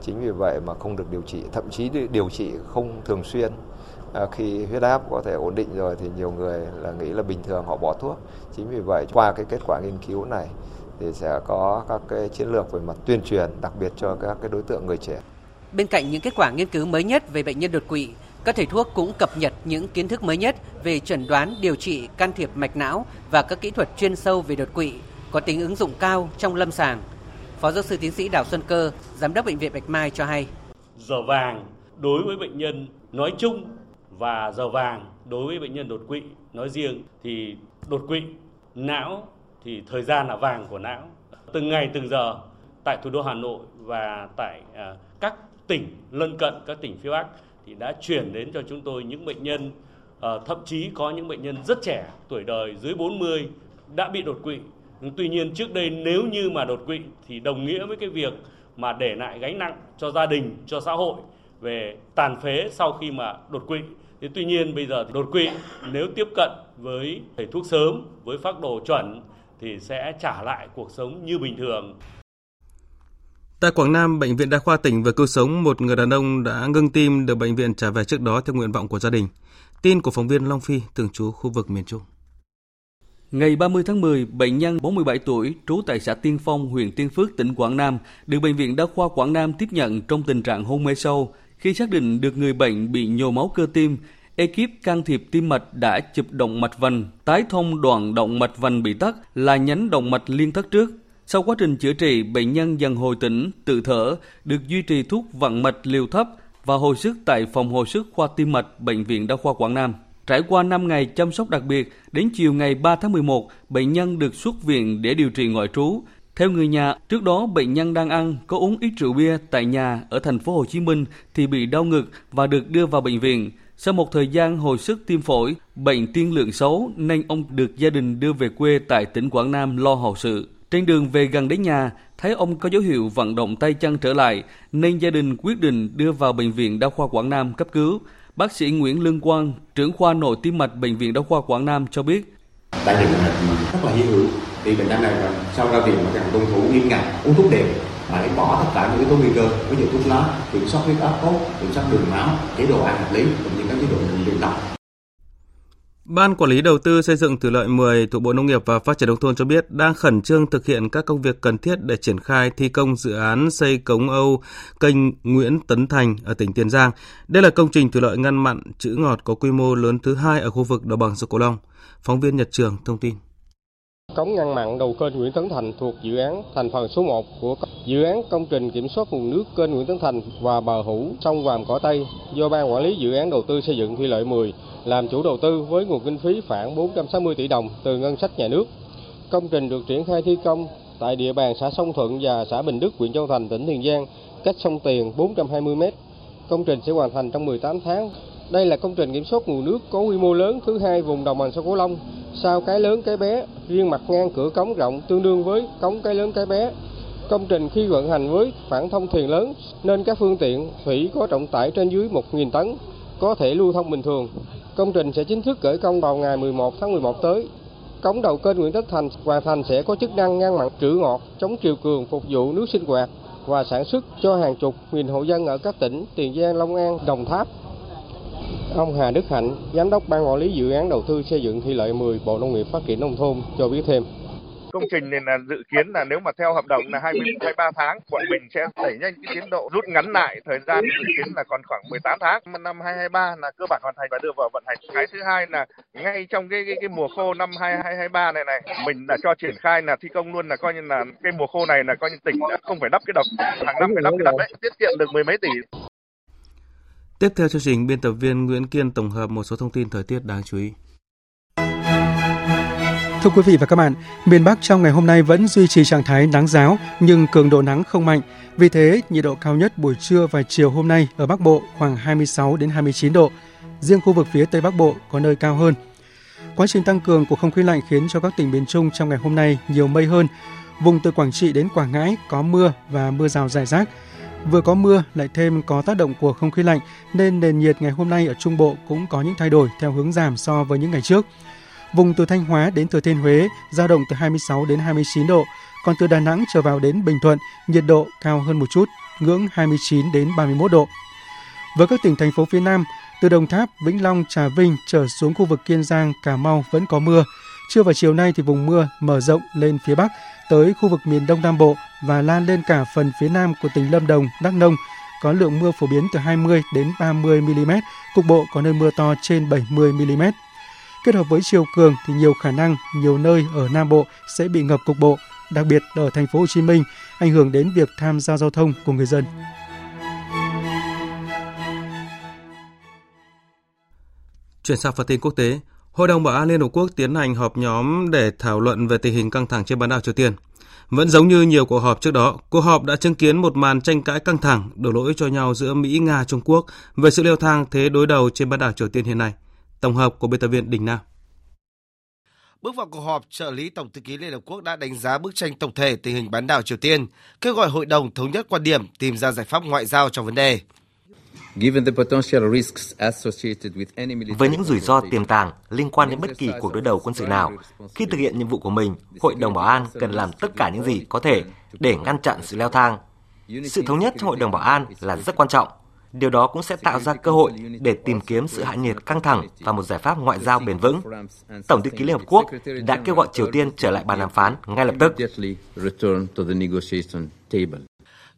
Speaker 21: Chính vì vậy mà không được điều trị, thậm chí điều trị không thường xuyên. À, khi huyết áp có thể ổn định rồi thì nhiều người là nghĩ là bình thường họ bỏ thuốc. Chính vì vậy qua cái kết quả nghiên cứu này thì sẽ có các cái chiến lược về mặt tuyên truyền đặc biệt cho các cái đối tượng người trẻ.
Speaker 20: Bên cạnh những kết quả nghiên cứu mới nhất về bệnh nhân đột quỵ, các thầy thuốc cũng cập nhật những kiến thức mới nhất về chẩn đoán, điều trị, can thiệp mạch não và các kỹ thuật chuyên sâu về đột quỵ có tính ứng dụng cao trong lâm sàng. Phó giáo sư tiến sĩ Đào Xuân Cơ, giám đốc bệnh viện Bạch Mai cho hay:
Speaker 22: Giờ vàng đối với bệnh nhân nói chung và giờ vàng đối với bệnh nhân đột quỵ, nói riêng thì đột quỵ, não thì thời gian là vàng của não. Từng ngày, từng giờ tại thủ đô Hà Nội và tại à, các tỉnh lân cận, các tỉnh phía Bắc thì đã chuyển đến cho chúng tôi những bệnh nhân ờ, thậm chí có những bệnh nhân rất trẻ, tuổi đời dưới 40 đã bị đột quỵ tuy nhiên trước đây nếu như mà đột quỵ thì đồng nghĩa với cái việc mà để lại gánh nặng cho gia đình, cho xã hội về tàn phế sau khi mà đột quỵ thế tuy nhiên bây giờ thì đột quỵ nếu tiếp cận với thầy thuốc sớm với phác đồ chuẩn thì sẽ trả lại cuộc sống như bình thường
Speaker 1: Tại Quảng Nam, Bệnh viện Đa khoa tỉnh vừa cứu sống một người đàn ông đã ngưng tim được bệnh viện trả về trước đó theo nguyện vọng của gia đình. Tin của phóng viên Long Phi, thường trú khu vực miền Trung.
Speaker 23: Ngày 30 tháng 10, bệnh nhân 47 tuổi trú tại xã Tiên Phong, huyện Tiên Phước, tỉnh Quảng Nam được Bệnh viện Đa khoa Quảng Nam tiếp nhận trong tình trạng hôn mê sâu. Khi xác định được người bệnh bị nhồi máu cơ tim, ekip can thiệp tim mạch đã chụp động mạch vành, tái thông đoạn động mạch vành bị tắc là nhánh động mạch liên thất trước sau quá trình chữa trị, bệnh nhân dần hồi tỉnh, tự thở, được duy trì thuốc vận mạch liều thấp và hồi sức tại phòng hồi sức khoa tim mạch Bệnh viện Đa khoa Quảng Nam. Trải qua 5 ngày chăm sóc đặc biệt, đến chiều ngày 3 tháng 11, bệnh nhân được xuất viện để điều trị ngoại trú. Theo người nhà, trước đó bệnh nhân đang ăn, có uống ít rượu bia tại nhà ở thành phố Hồ Chí Minh thì bị đau ngực và được đưa vào bệnh viện. Sau một thời gian hồi sức tim phổi, bệnh tiên lượng xấu nên ông được gia đình đưa về quê tại tỉnh Quảng Nam lo hậu sự. Trên đường về gần đến nhà, thấy ông có dấu hiệu vận động tay chân trở lại, nên gia đình quyết định đưa vào Bệnh viện Đa khoa Quảng Nam cấp cứu. Bác sĩ Nguyễn Lương Quang, trưởng khoa nội tim mạch Bệnh viện Đa khoa Quảng Nam cho biết.
Speaker 24: Đại dịch mạch rất là hy hữu, thì bệnh nhân này sau ra viện mà cần tuân thủ nghiêm ngặt, uống thuốc đều và bỏ tất cả những yếu tố nguy cơ, ví dụ thuốc lá, kiểm soát huyết áp tốt, kiểm soát đường máu, chế độ ăn hợp lý cũng như các chế độ luyện tập
Speaker 1: Ban Quản lý Đầu tư xây dựng thủy lợi 10 thuộc Bộ Nông nghiệp và Phát triển Nông thôn cho biết đang khẩn trương thực hiện các công việc cần thiết để triển khai thi công dự án xây cống Âu kênh Nguyễn Tấn Thành ở tỉnh Tiền Giang. Đây là công trình thủy lợi ngăn mặn chữ ngọt có quy mô lớn thứ hai ở khu vực đồng bằng sông Cửu Long. Phóng viên Nhật Trường thông tin.
Speaker 25: Cống ngăn mặn đầu kênh Nguyễn Tấn Thành thuộc dự án thành phần số 1 của dự án công trình kiểm soát nguồn nước kênh Nguyễn Tấn Thành và bờ hữu sông Vàm Cỏ Tây do Ban Quản lý Dự án Đầu tư xây dựng Thủy lợi 10 làm chủ đầu tư với nguồn kinh phí khoảng 460 tỷ đồng từ ngân sách nhà nước. Công trình được triển khai thi công tại địa bàn xã Sông Thuận và xã Bình Đức, huyện Châu Thành, tỉnh Tiền Giang, cách sông Tiền 420 m. Công trình sẽ hoàn thành trong 18 tháng. Đây là công trình kiểm soát nguồn nước có quy mô lớn thứ hai vùng đồng bằng sông Cửu Long, sau cái lớn cái bé, riêng mặt ngang cửa cống rộng tương đương với cống cái lớn cái bé. Công trình khi vận hành với phản thông thuyền lớn nên các phương tiện thủy có trọng tải trên dưới 1.000 tấn có thể lưu thông bình thường. Công trình sẽ chính thức khởi công vào ngày 11 tháng 11 tới. Cống đầu kênh Nguyễn Tất Thành hoàn thành sẽ có chức năng ngăn mặn trữ ngọt, chống triều cường, phục vụ nước sinh hoạt và sản xuất cho hàng chục nghìn hộ dân ở các tỉnh Tiền Giang, Long An, Đồng Tháp. Ông Hà Đức Hạnh, Giám đốc Ban Quản lý Dự án Đầu tư xây dựng Thủy lợi 10 Bộ Nông nghiệp Phát triển Nông thôn cho biết thêm
Speaker 26: công trình này là dự kiến là nếu mà theo hợp đồng là 20 23 tháng, bọn mình sẽ đẩy nhanh cái tiến độ rút ngắn lại thời gian dự kiến là còn khoảng 18 tháng. Năm 2023 là cơ bản hoàn thành và đưa vào vận hành. Cái thứ hai là ngay trong cái cái, cái mùa khô năm 2023 này này, mình đã cho triển khai là thi công luôn là coi như là cái mùa khô này là coi như tỉnh đã không phải đắp cái đập hàng năm phải đắp cái đập đấy, tiết kiệm được mười mấy tỷ.
Speaker 1: Tiếp theo chương trình, biên tập viên Nguyễn Kiên tổng hợp một số thông tin thời tiết đáng chú ý.
Speaker 27: Thưa quý vị và các bạn, miền Bắc trong ngày hôm nay vẫn duy trì trạng thái nắng giáo nhưng cường độ nắng không mạnh. Vì thế, nhiệt độ cao nhất buổi trưa và chiều hôm nay ở Bắc Bộ khoảng 26 đến 29 độ. Riêng khu vực phía Tây Bắc Bộ có nơi cao hơn. Quá trình tăng cường của không khí lạnh khiến cho các tỉnh miền Trung trong ngày hôm nay nhiều mây hơn. Vùng từ Quảng Trị đến Quảng Ngãi có mưa và mưa rào rải rác. Vừa có mưa lại thêm có tác động của không khí lạnh nên nền nhiệt ngày hôm nay ở Trung Bộ cũng có những thay đổi theo hướng giảm so với những ngày trước. Vùng từ Thanh Hóa đến Thừa Thiên Huế giao động từ 26 đến 29 độ, còn từ Đà Nẵng trở vào đến Bình Thuận, nhiệt độ cao hơn một chút, ngưỡng 29 đến 31 độ. Với các tỉnh thành phố phía Nam, từ Đồng Tháp, Vĩnh Long, Trà Vinh trở xuống khu vực Kiên Giang, Cà Mau vẫn có mưa. Trưa và chiều nay thì vùng mưa mở rộng lên phía Bắc tới khu vực miền Đông Nam Bộ và lan lên cả phần phía Nam của tỉnh Lâm Đồng, Đắk Nông có lượng mưa phổ biến từ 20 đến 30 mm, cục bộ có nơi mưa to trên 70 mm. Kết hợp với chiều cường thì nhiều khả năng nhiều nơi ở Nam Bộ sẽ bị ngập cục bộ, đặc biệt ở thành phố Hồ Chí Minh, ảnh hưởng đến việc tham gia giao thông của người dân.
Speaker 1: Chuyển sang phần tin quốc tế, Hội đồng Bảo an Liên Hợp Quốc tiến hành họp nhóm để thảo luận về tình hình căng thẳng trên bán đảo Triều Tiên. Vẫn giống như nhiều cuộc họp trước đó, cuộc họp đã chứng kiến một màn tranh cãi căng thẳng đổ lỗi cho nhau giữa Mỹ, Nga, Trung Quốc về sự leo thang thế đối đầu trên bán đảo Triều Tiên hiện nay. Tổng hợp của biên tập viên Đình Nam.
Speaker 28: Bước vào cuộc họp, trợ lý Tổng thư ký Liên Hợp Quốc đã đánh giá bức tranh tổng thể tình hình bán đảo Triều Tiên, kêu gọi hội đồng thống nhất quan điểm tìm ra giải pháp ngoại giao cho vấn đề.
Speaker 29: Với những rủi ro tiềm tàng liên quan đến bất kỳ cuộc đối đầu quân sự nào, khi thực hiện nhiệm vụ của mình, Hội đồng Bảo an cần làm tất cả những gì có thể để ngăn chặn sự leo thang. Sự thống nhất trong Hội đồng Bảo an là rất quan trọng. Điều đó cũng sẽ tạo ra cơ hội để tìm kiếm sự hạ nhiệt căng thẳng và một giải pháp ngoại giao bền vững. Tổng thư ký Liên Hợp Quốc đã kêu gọi Triều Tiên trở lại bàn đàm phán ngay lập tức.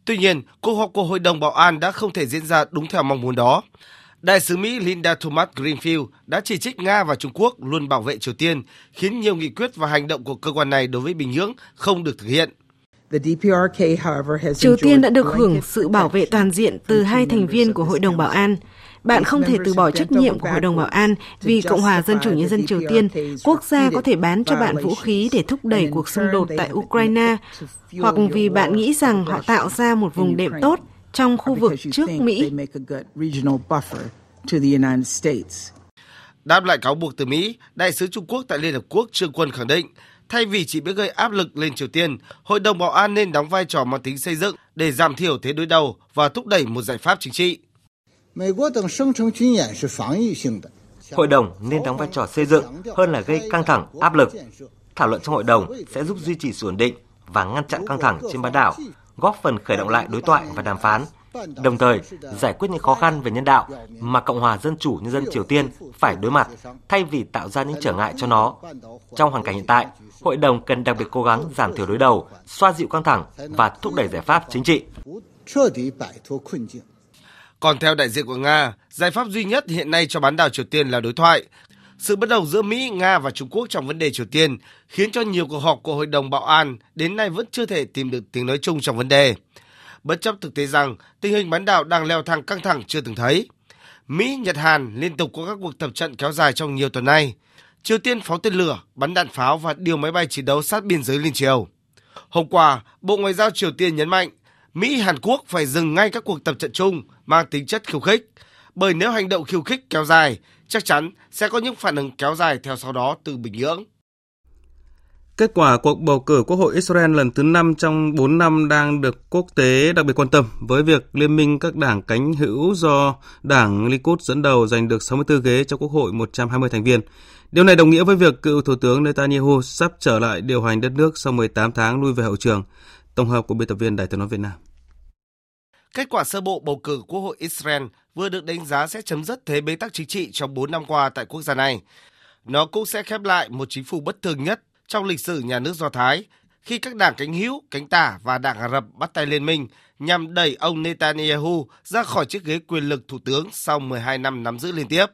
Speaker 28: Tuy nhiên, cuộc họp của Hội đồng Bảo an đã không thể diễn ra đúng theo mong muốn đó. Đại sứ Mỹ Linda Thomas Greenfield đã chỉ trích Nga và Trung Quốc luôn bảo vệ Triều Tiên, khiến nhiều nghị quyết và hành động của cơ quan này đối với Bình Nhưỡng không được thực hiện.
Speaker 30: Triều Tiên đã được hưởng sự bảo vệ toàn diện từ hai thành viên của Hội đồng Bảo an. Bạn không thể từ bỏ trách nhiệm của Hội đồng Bảo an vì Cộng hòa Dân chủ Nhân dân Triều Tiên, quốc gia có thể bán cho bạn vũ khí để thúc đẩy cuộc xung đột tại Ukraine, hoặc vì bạn nghĩ rằng họ tạo ra một vùng đệm tốt trong khu vực trước Mỹ.
Speaker 28: Đáp lại cáo buộc từ Mỹ, Đại sứ Trung Quốc tại Liên Hợp Quốc Trương Quân khẳng định Thay vì chỉ biết gây áp lực lên Triều Tiên, Hội đồng Bảo an nên đóng vai trò mang tính xây dựng để giảm thiểu thế đối đầu và thúc đẩy một giải pháp chính trị.
Speaker 29: Hội đồng nên đóng vai trò xây dựng hơn là gây căng thẳng, áp lực. Thảo luận trong hội đồng sẽ giúp duy trì sự ổn định và ngăn chặn căng thẳng trên bán đảo, góp phần khởi động lại đối thoại và đàm phán, đồng thời giải quyết những khó khăn về nhân đạo mà Cộng hòa Dân chủ Nhân dân Triều Tiên phải đối mặt thay vì tạo ra những trở ngại cho nó. Trong hoàn cảnh hiện tại, Hội đồng cần đặc biệt cố gắng giảm thiểu đối đầu, xoa dịu căng thẳng và thúc đẩy giải pháp chính trị.
Speaker 28: Còn theo đại diện của Nga, giải pháp duy nhất hiện nay cho bán đảo Triều Tiên là đối thoại. Sự bất đồng giữa Mỹ, Nga và Trung Quốc trong vấn đề Triều Tiên khiến cho nhiều cuộc họp của Hội đồng Bảo an đến nay vẫn chưa thể tìm được tiếng nói chung trong vấn đề. Bất chấp thực tế rằng tình hình bán đảo đang leo thang căng thẳng chưa từng thấy. Mỹ, Nhật, Hàn liên tục có các cuộc tập trận kéo dài trong nhiều tuần nay. Triều Tiên phóng tên lửa, bắn đạn pháo và điều máy bay chiến đấu sát biên giới liên triều. Hôm qua, Bộ Ngoại giao Triều Tiên nhấn mạnh Mỹ Hàn Quốc phải dừng ngay các cuộc tập trận chung mang tính chất khiêu khích, bởi nếu hành động khiêu khích kéo dài, chắc chắn sẽ có những phản ứng kéo dài theo sau đó từ Bình Nhưỡng.
Speaker 1: Kết quả cuộc bầu cử Quốc hội Israel lần thứ 5 trong 4 năm đang được quốc tế đặc biệt quan tâm với việc liên minh các đảng cánh hữu do đảng Likud dẫn đầu giành được 64 ghế trong Quốc hội 120 thành viên. Điều này đồng nghĩa với việc cựu Thủ tướng Netanyahu sắp trở lại điều hành đất nước sau 18 tháng lui về hậu trường. Tổng hợp của biên tập viên Đài tiếng nói Việt Nam.
Speaker 28: Kết quả sơ bộ bầu cử Quốc hội Israel vừa được đánh giá sẽ chấm dứt thế bế tắc chính trị trong 4 năm qua tại quốc gia này. Nó cũng sẽ khép lại một chính phủ bất thường nhất trong lịch sử nhà nước Do Thái khi các đảng cánh hữu, cánh tả và đảng Ả Rập bắt tay liên minh nhằm đẩy ông Netanyahu ra khỏi chiếc ghế quyền lực thủ tướng sau 12 năm nắm giữ liên tiếp.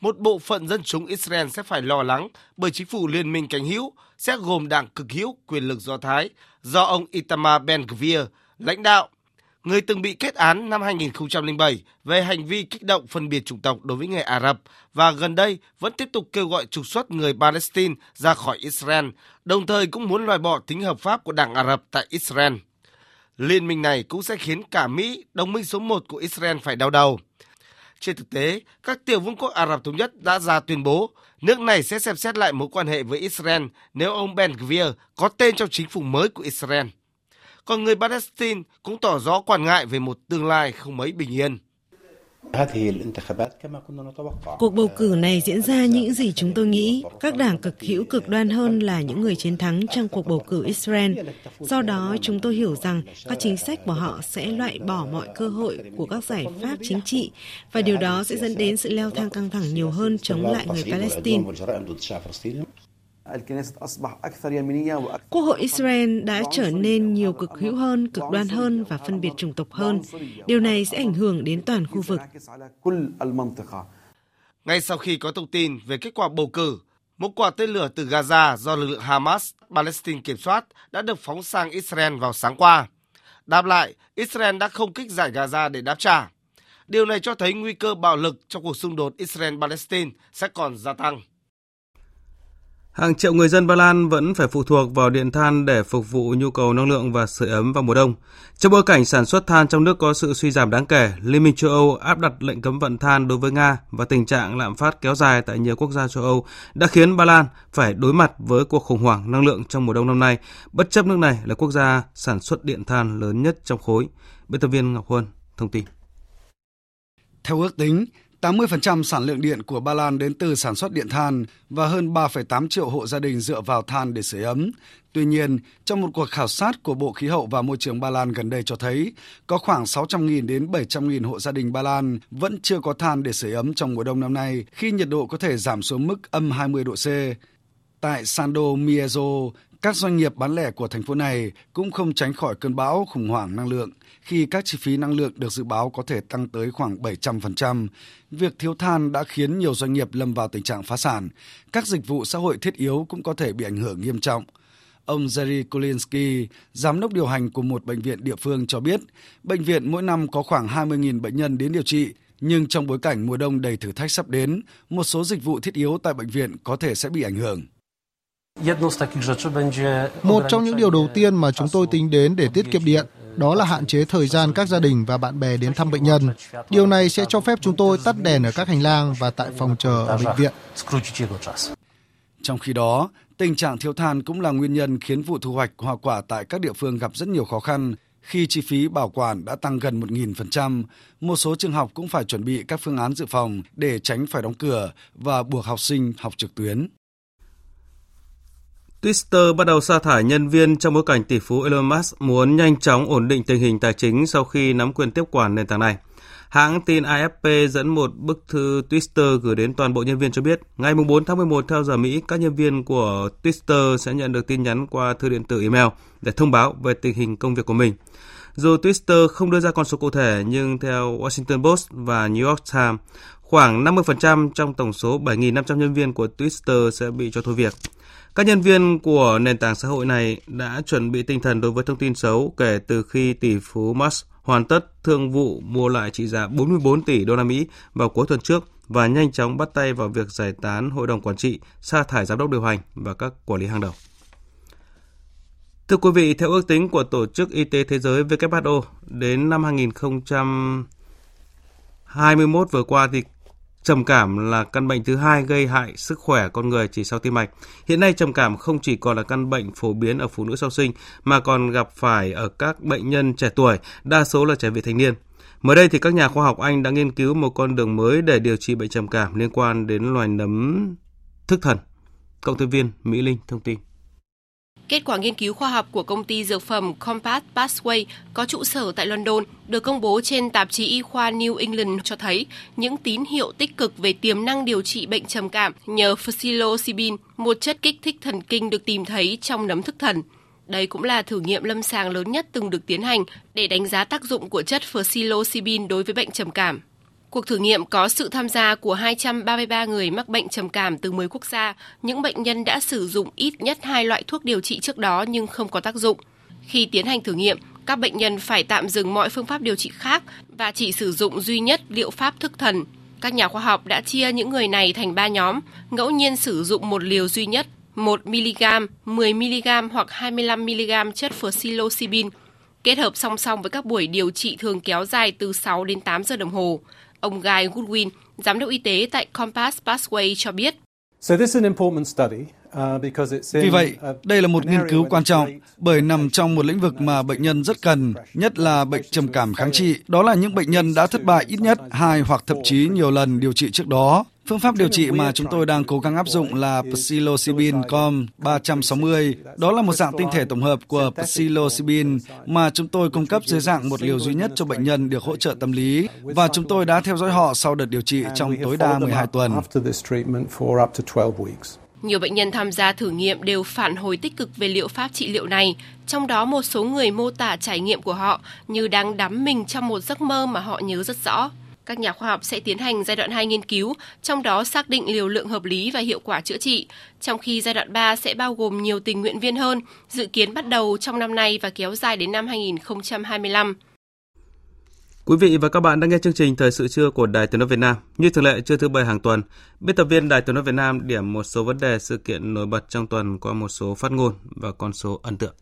Speaker 28: Một bộ phận dân chúng Israel sẽ phải lo lắng bởi chính phủ liên minh cánh hữu sẽ gồm đảng cực hữu quyền lực Do Thái do ông Itamar Ben-Gvir lãnh đạo người từng bị kết án năm 2007 về hành vi kích động phân biệt chủng tộc đối với người Ả Rập và gần đây vẫn tiếp tục kêu gọi trục xuất người Palestine ra khỏi Israel, đồng thời cũng muốn loại bỏ tính hợp pháp của Đảng Ả Rập tại Israel. Liên minh này cũng sẽ khiến cả Mỹ, đồng minh số 1 của Israel phải đau đầu. Trên thực tế, các tiểu vương quốc Ả Rập Thống Nhất đã ra tuyên bố nước này sẽ xem xét lại mối quan hệ với Israel nếu ông Ben Gvir có tên trong chính phủ mới của Israel còn người Palestine cũng tỏ rõ quan ngại về một tương lai không mấy bình yên.
Speaker 30: Cuộc bầu cử này diễn ra những gì chúng tôi nghĩ. Các đảng cực hữu cực đoan hơn là những người chiến thắng trong cuộc bầu cử Israel. Do đó, chúng tôi hiểu rằng các chính sách của họ sẽ loại bỏ mọi cơ hội của các giải pháp chính trị và điều đó sẽ dẫn đến sự leo thang căng thẳng nhiều hơn chống lại người Palestine. Quốc hội Israel đã trở nên nhiều cực hữu hơn, cực đoan hơn và phân biệt chủng tộc hơn. Điều này sẽ ảnh hưởng đến toàn khu vực.
Speaker 28: Ngay sau khi có thông tin về kết quả bầu cử, một quả tên lửa từ Gaza do lực lượng Hamas Palestine kiểm soát đã được phóng sang Israel vào sáng qua. Đáp lại, Israel đã không kích giải Gaza để đáp trả. Điều này cho thấy nguy cơ bạo lực trong cuộc xung đột Israel-Palestine sẽ còn gia tăng.
Speaker 1: Hàng triệu người dân Ba Lan vẫn phải phụ thuộc vào điện than để phục vụ nhu cầu năng lượng và sưởi ấm vào mùa đông. Trong bối cảnh sản xuất than trong nước có sự suy giảm đáng kể, Liên minh châu Âu áp đặt lệnh cấm vận than đối với Nga và tình trạng lạm phát kéo dài tại nhiều quốc gia châu Âu đã khiến Ba Lan phải đối mặt với cuộc khủng hoảng năng lượng trong mùa đông năm nay, bất chấp nước này là quốc gia sản xuất điện than lớn nhất trong khối. Biên tập viên Ngọc Huân thông tin.
Speaker 31: Theo ước tính, 80% sản lượng điện của Ba Lan đến từ sản xuất điện than và hơn 3,8 triệu hộ gia đình dựa vào than để sưởi ấm. Tuy nhiên, trong một cuộc khảo sát của Bộ Khí hậu và Môi trường Ba Lan gần đây cho thấy, có khoảng 600.000 đến 700.000 hộ gia đình Ba Lan vẫn chưa có than để sưởi ấm trong mùa đông năm nay khi nhiệt độ có thể giảm xuống mức âm 20 độ C. Tại Sando Miezo, các doanh nghiệp bán lẻ của thành phố này cũng không tránh khỏi cơn bão khủng hoảng năng lượng khi các chi phí năng lượng được dự báo có thể tăng tới khoảng 700%. Việc thiếu than đã khiến nhiều doanh nghiệp lâm vào tình trạng phá sản. Các dịch vụ xã hội thiết yếu cũng có thể bị ảnh hưởng nghiêm trọng. Ông Jerry Kolinsky, giám đốc điều hành của một bệnh viện địa phương cho biết, bệnh viện mỗi năm có khoảng 20.000 bệnh nhân đến điều trị, nhưng trong bối cảnh mùa đông đầy thử thách sắp đến, một số dịch vụ thiết yếu tại bệnh viện có thể sẽ bị ảnh hưởng.
Speaker 32: Một trong những điều đầu tiên mà chúng tôi tính đến để tiết kiệm điện đó là hạn chế thời gian các gia đình và bạn bè đến thăm bệnh nhân. Điều này sẽ cho phép chúng tôi tắt đèn ở các hành lang và tại phòng chờ ở bệnh viện.
Speaker 31: Trong khi đó, tình trạng thiếu than cũng là nguyên nhân khiến vụ thu hoạch hoa quả tại các địa phương gặp rất nhiều khó khăn khi chi phí bảo quản đã tăng gần 1.000%. Một số trường học cũng phải chuẩn bị các phương án dự phòng để tránh phải đóng cửa và buộc học sinh học trực tuyến.
Speaker 1: Twitter bắt đầu sa thải nhân viên trong bối cảnh tỷ phú Elon Musk muốn nhanh chóng ổn định tình hình tài chính sau khi nắm quyền tiếp quản nền tảng này. Hãng tin AFP dẫn một bức thư Twitter gửi đến toàn bộ nhân viên cho biết, ngày 4 tháng 11 theo giờ Mỹ, các nhân viên của Twitter sẽ nhận được tin nhắn qua thư điện tử email để thông báo về tình hình công việc của mình. Dù Twitter không đưa ra con số cụ thể, nhưng theo Washington Post và New York Times, khoảng 50% trong tổng số 7.500 nhân viên của Twitter sẽ bị cho thôi việc. Các nhân viên của nền tảng xã hội này đã chuẩn bị tinh thần đối với thông tin xấu kể từ khi tỷ phú Musk hoàn tất thương vụ mua lại trị giá 44 tỷ đô la Mỹ vào cuối tuần trước và nhanh chóng bắt tay vào việc giải tán hội đồng quản trị, sa thải giám đốc điều hành và các quản lý hàng đầu. Thưa quý vị, theo ước tính của Tổ chức Y tế Thế giới WHO, đến năm 2021 vừa qua thì Trầm cảm là căn bệnh thứ hai gây hại sức khỏe con người chỉ sau tim mạch. Hiện nay trầm cảm không chỉ còn là căn bệnh phổ biến ở phụ nữ sau sinh mà còn gặp phải ở các bệnh nhân trẻ tuổi, đa số là trẻ vị thành niên. Mới đây thì các nhà khoa học Anh đã nghiên cứu một con đường mới để điều trị bệnh trầm cảm liên quan đến loài nấm thức thần. Cộng tác viên Mỹ Linh thông tin.
Speaker 33: Kết quả nghiên cứu khoa học của công ty dược phẩm Compass Pathway có trụ sở tại London được công bố trên tạp chí y khoa New England cho thấy những tín hiệu tích cực về tiềm năng điều trị bệnh trầm cảm nhờ psilocybin, một chất kích thích thần kinh được tìm thấy trong nấm thức thần. Đây cũng là thử nghiệm lâm sàng lớn nhất từng được tiến hành để đánh giá tác dụng của chất psilocybin đối với bệnh trầm cảm. Cuộc thử nghiệm có sự tham gia của 233 người mắc bệnh trầm cảm từ 10 quốc gia. Những bệnh nhân đã sử dụng ít nhất hai loại thuốc điều trị trước đó nhưng không có tác dụng. Khi tiến hành thử nghiệm, các bệnh nhân phải tạm dừng mọi phương pháp điều trị khác và chỉ sử dụng duy nhất liệu pháp thức thần. Các nhà khoa học đã chia những người này thành 3 nhóm, ngẫu nhiên sử dụng một liều duy nhất, 1mg, 10mg hoặc 25mg chất psilocybin, kết hợp song song với các buổi điều trị thường kéo dài từ 6 đến 8 giờ đồng hồ. Ông Guy Goodwin, giám đốc y tế tại Compass Pathway cho biết.
Speaker 31: Uh, Vì vậy, đây là một nghiên cứu quan trọng bởi nằm trong một lĩnh vực mà bệnh nhân rất cần, nhất là bệnh trầm cảm kháng trị. Đó là những bệnh nhân đã thất bại ít nhất hai hoặc thậm chí nhiều lần điều trị trước đó. Phương pháp điều trị mà chúng tôi đang cố gắng áp dụng là psilocybin com 360. Đó là một dạng tinh thể tổng hợp của psilocybin mà chúng tôi cung cấp dưới dạng một liều duy nhất cho bệnh nhân được hỗ trợ tâm lý và chúng tôi đã theo dõi họ sau đợt điều trị trong tối đa 12 tuần.
Speaker 33: Nhiều bệnh nhân tham gia thử nghiệm đều phản hồi tích cực về liệu pháp trị liệu này, trong đó một số người mô tả trải nghiệm của họ như đang đắm mình trong một giấc mơ mà họ nhớ rất rõ. Các nhà khoa học sẽ tiến hành giai đoạn 2 nghiên cứu, trong đó xác định liều lượng hợp lý và hiệu quả chữa trị, trong khi giai đoạn 3 sẽ bao gồm nhiều tình nguyện viên hơn, dự kiến bắt đầu trong năm nay và kéo dài đến năm 2025.
Speaker 1: Quý vị và các bạn đang nghe chương trình Thời sự trưa của Đài Tiếng nói Việt Nam. Như thường lệ trưa thứ bảy hàng tuần, biên tập viên Đài Tiếng nói Việt Nam điểm một số vấn đề sự kiện nổi bật trong tuần qua một số phát ngôn và con số ấn tượng.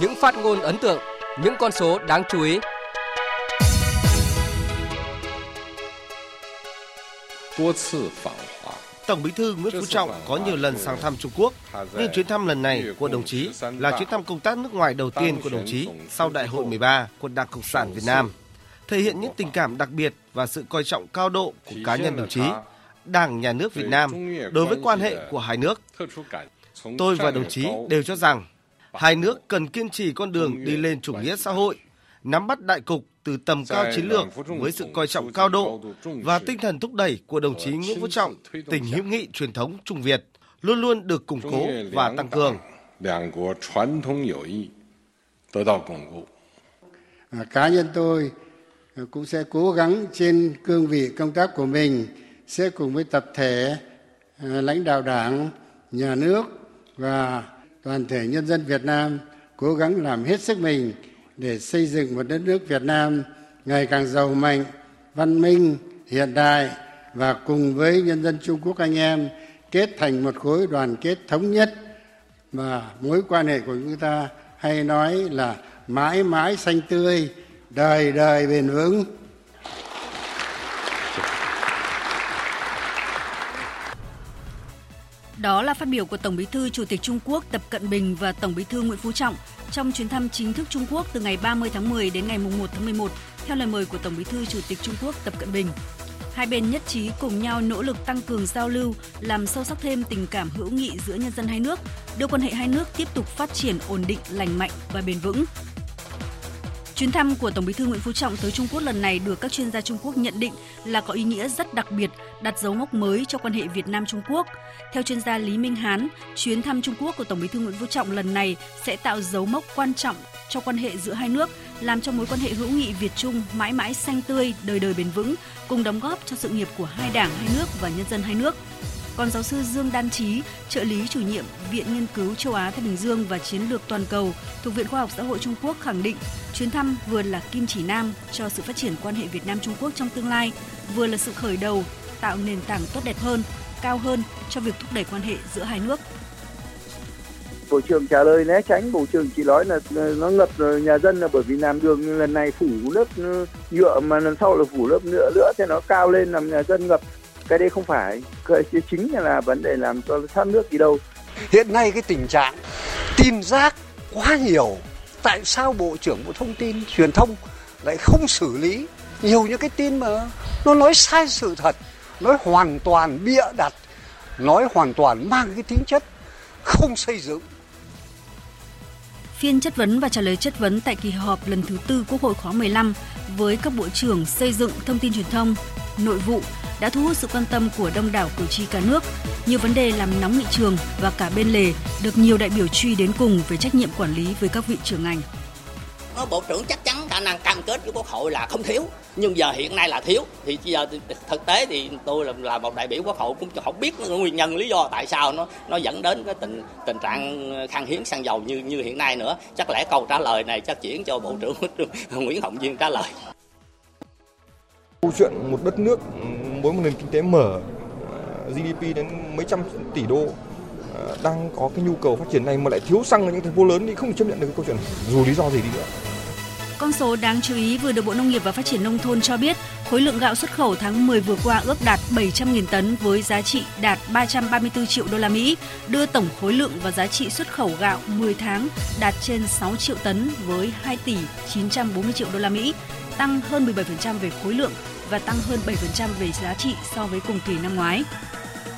Speaker 34: Những phát ngôn ấn tượng, những con số đáng chú ý.
Speaker 28: Tổng Bí thư Nguyễn Phú Trọng có nhiều lần sang thăm Trung Quốc, nhưng chuyến thăm lần này của đồng chí là chuyến thăm công tác nước ngoài đầu tiên của đồng chí sau Đại hội 13 của Đảng Cộng sản Việt Nam, thể hiện những tình cảm đặc biệt và sự coi trọng cao độ của cá nhân đồng chí, Đảng, Nhà nước Việt Nam đối với quan hệ của hai nước. Tôi và đồng chí đều cho rằng hai nước cần kiên trì con đường đi lên chủ nghĩa xã hội, nắm bắt đại cục từ tầm cao chiến lược với sự coi trọng cao độ và tinh thần thúc đẩy của đồng chí Nguyễn Phú Trọng, tình hữu nghị truyền thống Trung Việt luôn luôn được củng cố và tăng cường.
Speaker 35: À, cá nhân tôi cũng sẽ cố gắng trên cương vị công tác của mình sẽ cùng với tập thể à, lãnh đạo đảng, nhà nước và toàn thể nhân dân Việt Nam cố gắng làm hết sức mình để xây dựng một đất nước Việt Nam ngày càng giàu mạnh, văn minh, hiện đại và cùng với nhân dân Trung Quốc anh em kết thành một khối đoàn kết thống nhất và mối quan hệ của chúng ta hay nói là mãi mãi xanh tươi, đời đời bền vững.
Speaker 36: Đó là phát biểu của Tổng Bí thư Chủ tịch Trung Quốc Tập Cận Bình và Tổng Bí thư Nguyễn Phú Trọng trong chuyến thăm chính thức Trung Quốc từ ngày 30 tháng 10 đến ngày 1 tháng 11 theo lời mời của Tổng Bí thư Chủ tịch Trung Quốc Tập Cận Bình. hai bên nhất trí cùng nhau nỗ lực tăng cường giao lưu, làm sâu sắc thêm tình cảm hữu nghị giữa nhân dân hai nước, đưa quan hệ hai nước tiếp tục phát triển ổn định, lành mạnh và bền vững. Chuyến thăm của Tổng Bí thư Nguyễn Phú Trọng tới Trung Quốc lần này được các chuyên gia Trung Quốc nhận định là có ý nghĩa rất đặc biệt, đặt dấu mốc mới cho quan hệ Việt Nam Trung Quốc. Theo chuyên gia Lý Minh Hán, chuyến thăm Trung Quốc của Tổng Bí thư Nguyễn Phú Trọng lần này sẽ tạo dấu mốc quan trọng cho quan hệ giữa hai nước, làm cho mối quan hệ hữu nghị Việt Trung mãi mãi xanh tươi, đời đời bền vững, cùng đóng góp cho sự nghiệp của hai đảng hai nước và nhân dân hai nước. Còn giáo sư Dương Đan Trí, trợ lý chủ nhiệm Viện Nghiên cứu châu Á Thái Bình Dương và Chiến lược toàn cầu thuộc Viện Khoa học Xã hội Trung Quốc khẳng định chuyến thăm vừa là kim chỉ nam cho sự phát triển quan hệ Việt Nam Trung Quốc trong tương lai, vừa là sự khởi đầu tạo nền tảng tốt đẹp hơn, cao hơn cho việc thúc đẩy quan hệ giữa hai nước.
Speaker 37: Bộ trưởng trả lời né tránh, Bộ trưởng chỉ nói là nó ngập nhà dân là bởi vì làm đường lần này phủ lớp ừ, nhựa mà lần sau là phủ lớp nhựa nữa thì nó cao lên làm nhà dân ngập cái đây không phải. Cái chính là vấn đề làm cho thoát nước đi đâu.
Speaker 38: Hiện nay cái tình trạng tin rác quá nhiều. Tại sao bộ trưởng bộ thông tin truyền thông lại không xử lý? Nhiều những cái tin mà nó nói sai sự thật nói hoàn toàn bịa đặt nói hoàn toàn mang cái tính chất không xây dựng.
Speaker 36: Phiên chất vấn và trả lời chất vấn tại kỳ họp lần thứ tư Quốc hội khóa 15 với các bộ trưởng xây dựng, thông tin truyền thông, nội vụ, đã thu hút sự quan tâm của đông đảo cử tri cả nước. Nhiều vấn đề làm nóng nghị trường và cả bên lề được nhiều đại biểu truy đến cùng về trách nhiệm quản lý với các vị trưởng ngành.
Speaker 39: Nó bộ trưởng chắc chắn khả năng cam kết với quốc hội là không thiếu nhưng giờ hiện nay là thiếu thì giờ thực tế thì tôi là, là một đại biểu quốc hội cũng không biết nguyên nhân lý do tại sao nó nó dẫn đến cái tình tình trạng khan hiếm xăng dầu như như hiện nay nữa chắc lẽ câu trả lời này chắc chuyển cho bộ trưởng Nguyễn Hồng Diên trả lời
Speaker 40: câu chuyện một đất nước ừ, với một nền kinh tế mở à, GDP đến mấy trăm tỷ đô à, đang có cái nhu cầu phát triển này mà lại thiếu xăng ở những thành phố lớn thì không chấp nhận được cái câu chuyện này dù lý do gì đi nữa.
Speaker 36: Con số đáng chú ý vừa được Bộ Nông nghiệp và Phát triển Nông thôn cho biết, khối lượng gạo xuất khẩu tháng 10 vừa qua ước đạt 700.000 tấn với giá trị đạt 334 triệu đô la Mỹ, đưa tổng khối lượng và giá trị xuất khẩu gạo 10 tháng đạt trên 6 triệu tấn với 2 tỷ 940 triệu đô la Mỹ, tăng hơn 17% về khối lượng và tăng hơn 7% về giá trị so với cùng kỳ năm ngoái.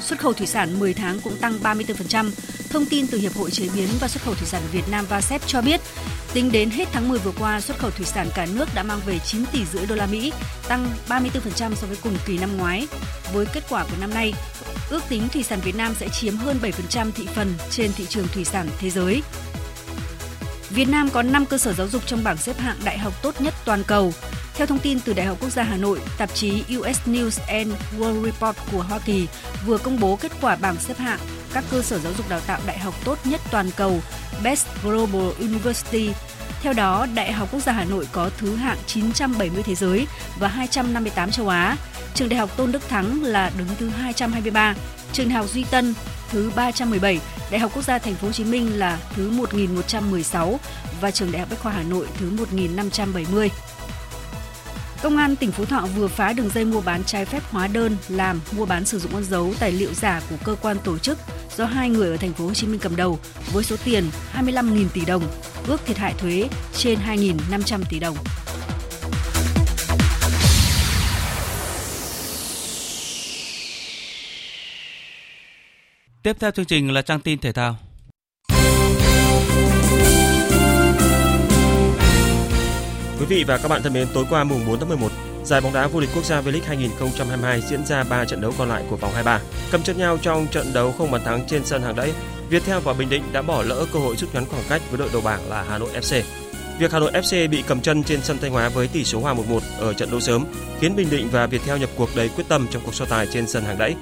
Speaker 36: Xuất khẩu thủy sản 10 tháng cũng tăng 34%. Thông tin từ Hiệp hội Chế biến và Xuất khẩu Thủy sản Việt Nam VASEP cho biết, tính đến hết tháng 10 vừa qua, xuất khẩu thủy sản cả nước đã mang về 9 tỷ rưỡi đô la Mỹ, tăng 34% so với cùng kỳ năm ngoái. Với kết quả của năm nay, ước tính thủy sản Việt Nam sẽ chiếm hơn 7% thị phần trên thị trường thủy sản thế giới. Việt Nam có 5 cơ sở giáo dục trong bảng xếp hạng đại học tốt nhất toàn cầu. Theo thông tin từ Đại học Quốc gia Hà Nội, tạp chí US News and World Report của Hoa Kỳ vừa công bố kết quả bảng xếp hạng các cơ sở giáo dục đào tạo đại học tốt nhất toàn cầu Best Global University. Theo đó, Đại học Quốc gia Hà Nội có thứ hạng 970 thế giới và 258 châu Á. Trường Đại học Tôn Đức Thắng là đứng thứ 223, Trường Đại học Duy Tân thứ 317, Đại học Quốc gia Thành phố Hồ Chí Minh là thứ 1116 và Trường Đại học Bách khoa Hà Nội thứ 1570. Công an tỉnh Phú Thọ vừa phá đường dây mua bán trái phép hóa đơn, làm, mua bán sử dụng con dấu tài liệu giả của cơ quan tổ chức do hai người ở thành phố Hồ Chí Minh cầm đầu với số tiền 25.000 tỷ đồng, ước thiệt hại thuế trên 2.500 tỷ đồng.
Speaker 1: Tiếp theo chương trình là trang tin thể thao.
Speaker 41: Quý vị và các bạn thân mến, tối qua mùng 4 tháng 11, giải bóng đá vô địch quốc gia V-League 2022 diễn ra 3 trận đấu còn lại của vòng 23. Cầm chân nhau trong trận đấu không bàn thắng trên sân hàng đẫy, Viettel và Bình Định đã bỏ lỡ cơ hội rút ngắn khoảng cách với đội đầu bảng là Hà Nội FC. Việc Hà Nội FC bị cầm chân trên sân Thanh Hóa với tỷ số hòa 1-1 ở trận đấu sớm khiến Bình Định và Viettel nhập cuộc đầy quyết tâm trong cuộc so tài trên sân hàng đẫy.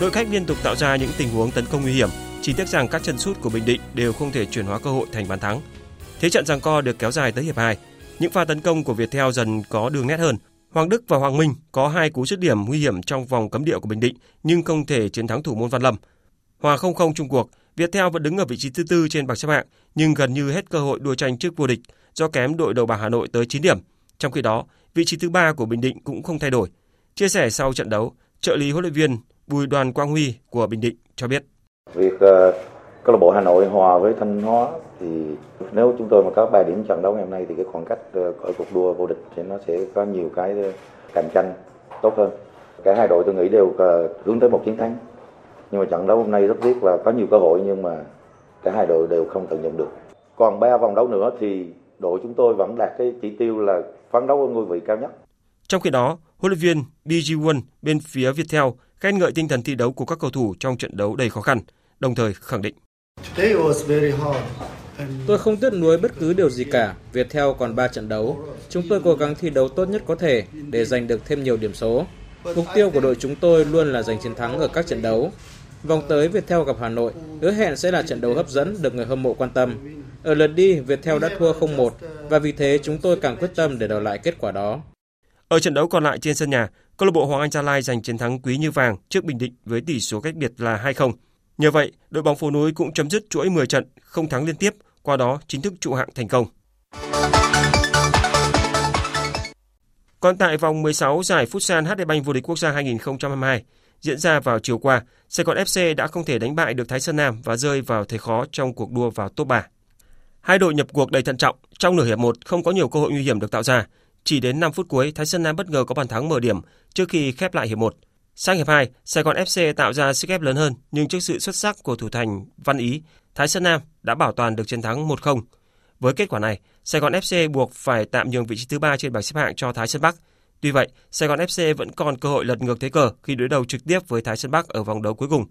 Speaker 41: Đội khách liên tục tạo ra những tình huống tấn công nguy hiểm, chỉ tiếc rằng các chân sút của Bình Định đều không thể chuyển hóa cơ hội thành bàn thắng. Thế trận giằng co được kéo dài tới hiệp 2. Những pha tấn công của Viettel dần có đường nét hơn. Hoàng Đức và Hoàng Minh có hai cú dứt điểm nguy hiểm trong vòng cấm địa của Bình Định nhưng không thể chiến thắng thủ môn Văn Lâm. Hòa 0-0 chung cuộc, Viettel vẫn đứng ở vị trí thứ tư trên bảng xếp hạng nhưng gần như hết cơ hội đua tranh trước vô địch do kém đội đầu bảng Hà Nội tới 9 điểm. Trong khi đó, vị trí thứ ba của Bình Định cũng không thay đổi. Chia sẻ sau trận đấu, trợ lý huấn luyện viên Bùi Đoàn Quang Huy của Bình Định cho biết.
Speaker 21: Việc uh, câu lạc bộ Hà Nội hòa với Thanh Hóa thì nếu chúng tôi mà có 3 điểm trận đấu ngày hôm nay thì cái khoảng cách uh, ở cuộc đua vô địch thì nó sẽ có nhiều cái cạnh tranh tốt hơn.
Speaker 42: cả hai đội tôi nghĩ đều hướng tới một chiến thắng nhưng mà trận đấu hôm nay rất tiếc là có nhiều cơ hội nhưng mà cả hai đội đều không tận dụng được còn ba vòng đấu nữa thì đội chúng tôi vẫn đạt cái chỉ tiêu là phấn đấu ở ngôi vị cao nhất
Speaker 41: trong khi đó huấn luyện viên BG Won bên phía Viettel khen ngợi tinh thần thi đấu của các cầu thủ trong trận đấu đầy khó khăn, đồng thời khẳng định.
Speaker 43: Tôi không tiếc nuối bất cứ điều gì cả, Viettel còn 3 trận đấu. Chúng tôi cố gắng thi đấu tốt nhất có thể để giành được thêm nhiều điểm số. Mục tiêu của đội chúng tôi luôn là giành chiến thắng ở các trận đấu. Vòng tới Viettel gặp Hà Nội, hứa hẹn sẽ là trận đấu hấp dẫn được người hâm mộ quan tâm. Ở lượt đi, Viettel đã thua 0-1 và vì thế chúng tôi càng quyết tâm để đòi lại kết quả đó.
Speaker 41: Ở trận đấu còn lại trên sân nhà, câu lạc bộ Hoàng Anh Gia Lai giành chiến thắng quý như vàng trước Bình Định với tỷ số cách biệt là 2-0. Nhờ vậy, đội bóng phố núi cũng chấm dứt chuỗi 10 trận không thắng liên tiếp, qua đó chính thức trụ hạng thành công. Còn tại vòng 16 giải Futsal HD Bank vô địch quốc gia 2022 diễn ra vào chiều qua, Sài Gòn FC đã không thể đánh bại được Thái Sơn Nam và rơi vào thế khó trong cuộc đua vào top 3. Hai đội nhập cuộc đầy thận trọng, trong nửa hiệp 1 không có nhiều cơ hội nguy hiểm được tạo ra, chỉ đến 5 phút cuối, Thái Sơn Nam bất ngờ có bàn thắng mở điểm trước khi khép lại hiệp 1. Sang hiệp 2, Sài Gòn FC tạo ra sức ép lớn hơn, nhưng trước sự xuất sắc của thủ thành Văn Ý, Thái Sơn Nam đã bảo toàn được chiến thắng 1-0. Với kết quả này, Sài Gòn FC buộc phải tạm nhường vị trí thứ ba trên bảng xếp hạng cho Thái Sơn Bắc. Tuy vậy, Sài Gòn FC vẫn còn cơ hội lật ngược thế cờ khi đối đầu trực tiếp với Thái Sơn Bắc ở vòng đấu cuối cùng.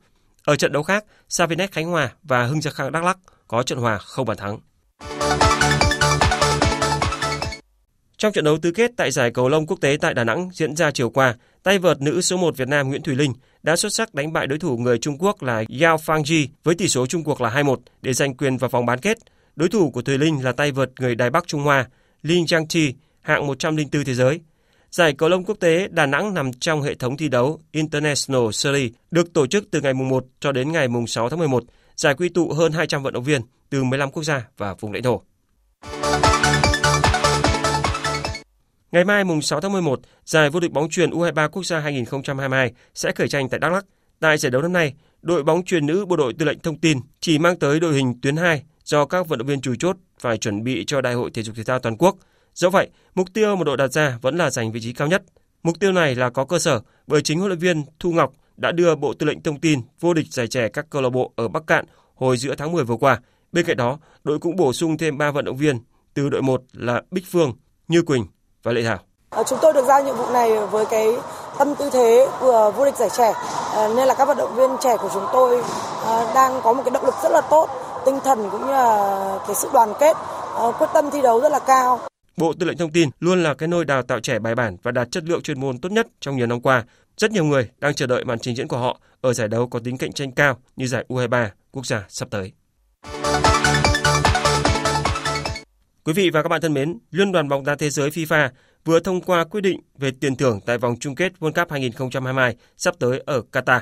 Speaker 41: Ở trận đấu khác, Savinet Khánh Hòa và Hưng Gia Khang Đắk Lắk có trận hòa không bàn thắng. Trong trận đấu tứ kết tại giải cầu lông quốc tế tại Đà Nẵng diễn ra chiều qua, tay vợt nữ số 1 Việt Nam Nguyễn Thùy Linh đã xuất sắc đánh bại đối thủ người Trung Quốc là Yao Fangji với tỷ số chung cuộc là 2-1 để giành quyền vào vòng bán kết. Đối thủ của Thùy Linh là tay vợt người Đài Bắc Trung Hoa Lin Jiangqi, hạng 104 thế giới. Giải cầu lông quốc tế Đà Nẵng nằm trong hệ thống thi đấu International Series được tổ chức từ ngày 1 cho đến ngày 6 tháng 11, giải quy tụ hơn 200 vận động viên từ 15 quốc gia và vùng lãnh thổ. Ngày mai mùng 6 tháng 11, giải vô địch bóng chuyền U23 quốc gia 2022 sẽ khởi tranh tại Đắk Lắk. Tại giải đấu năm nay, đội bóng chuyền nữ bộ đội tư lệnh thông tin chỉ mang tới đội hình tuyến 2 do các vận động viên chủ chốt phải chuẩn bị cho Đại hội thể dục thể thao toàn quốc. Do vậy, mục tiêu một đội đặt ra vẫn là giành vị trí cao nhất. Mục tiêu này là có cơ sở bởi chính huấn luyện viên Thu Ngọc đã đưa Bộ Tư lệnh Thông tin vô địch giải trẻ các câu lạc bộ ở Bắc Cạn hồi giữa tháng 10 vừa qua. Bên cạnh đó, đội cũng bổ sung thêm 3 vận động viên từ đội 1 là Bích Phương, Như Quỳnh và Lệ Thảo.
Speaker 44: À, chúng tôi được giao nhiệm vụ này với cái tâm tư thế vừa vô địch giải trẻ à, nên là các vận động viên trẻ của chúng tôi à, đang có một cái động lực rất là tốt, tinh thần cũng như là cái sự đoàn kết, quyết tâm thi đấu rất là cao.
Speaker 41: Bộ Tư lệnh Thông tin luôn là cái nôi đào tạo trẻ bài bản và đạt chất lượng chuyên môn tốt nhất trong nhiều năm qua. Rất nhiều người đang chờ đợi màn trình diễn của họ ở giải đấu có tính cạnh tranh cao như giải U23 quốc gia sắp tới. Quý vị và các bạn thân mến, Liên đoàn bóng đá thế giới FIFA vừa thông qua quyết định về tiền thưởng tại vòng chung kết World Cup 2022 sắp tới ở Qatar.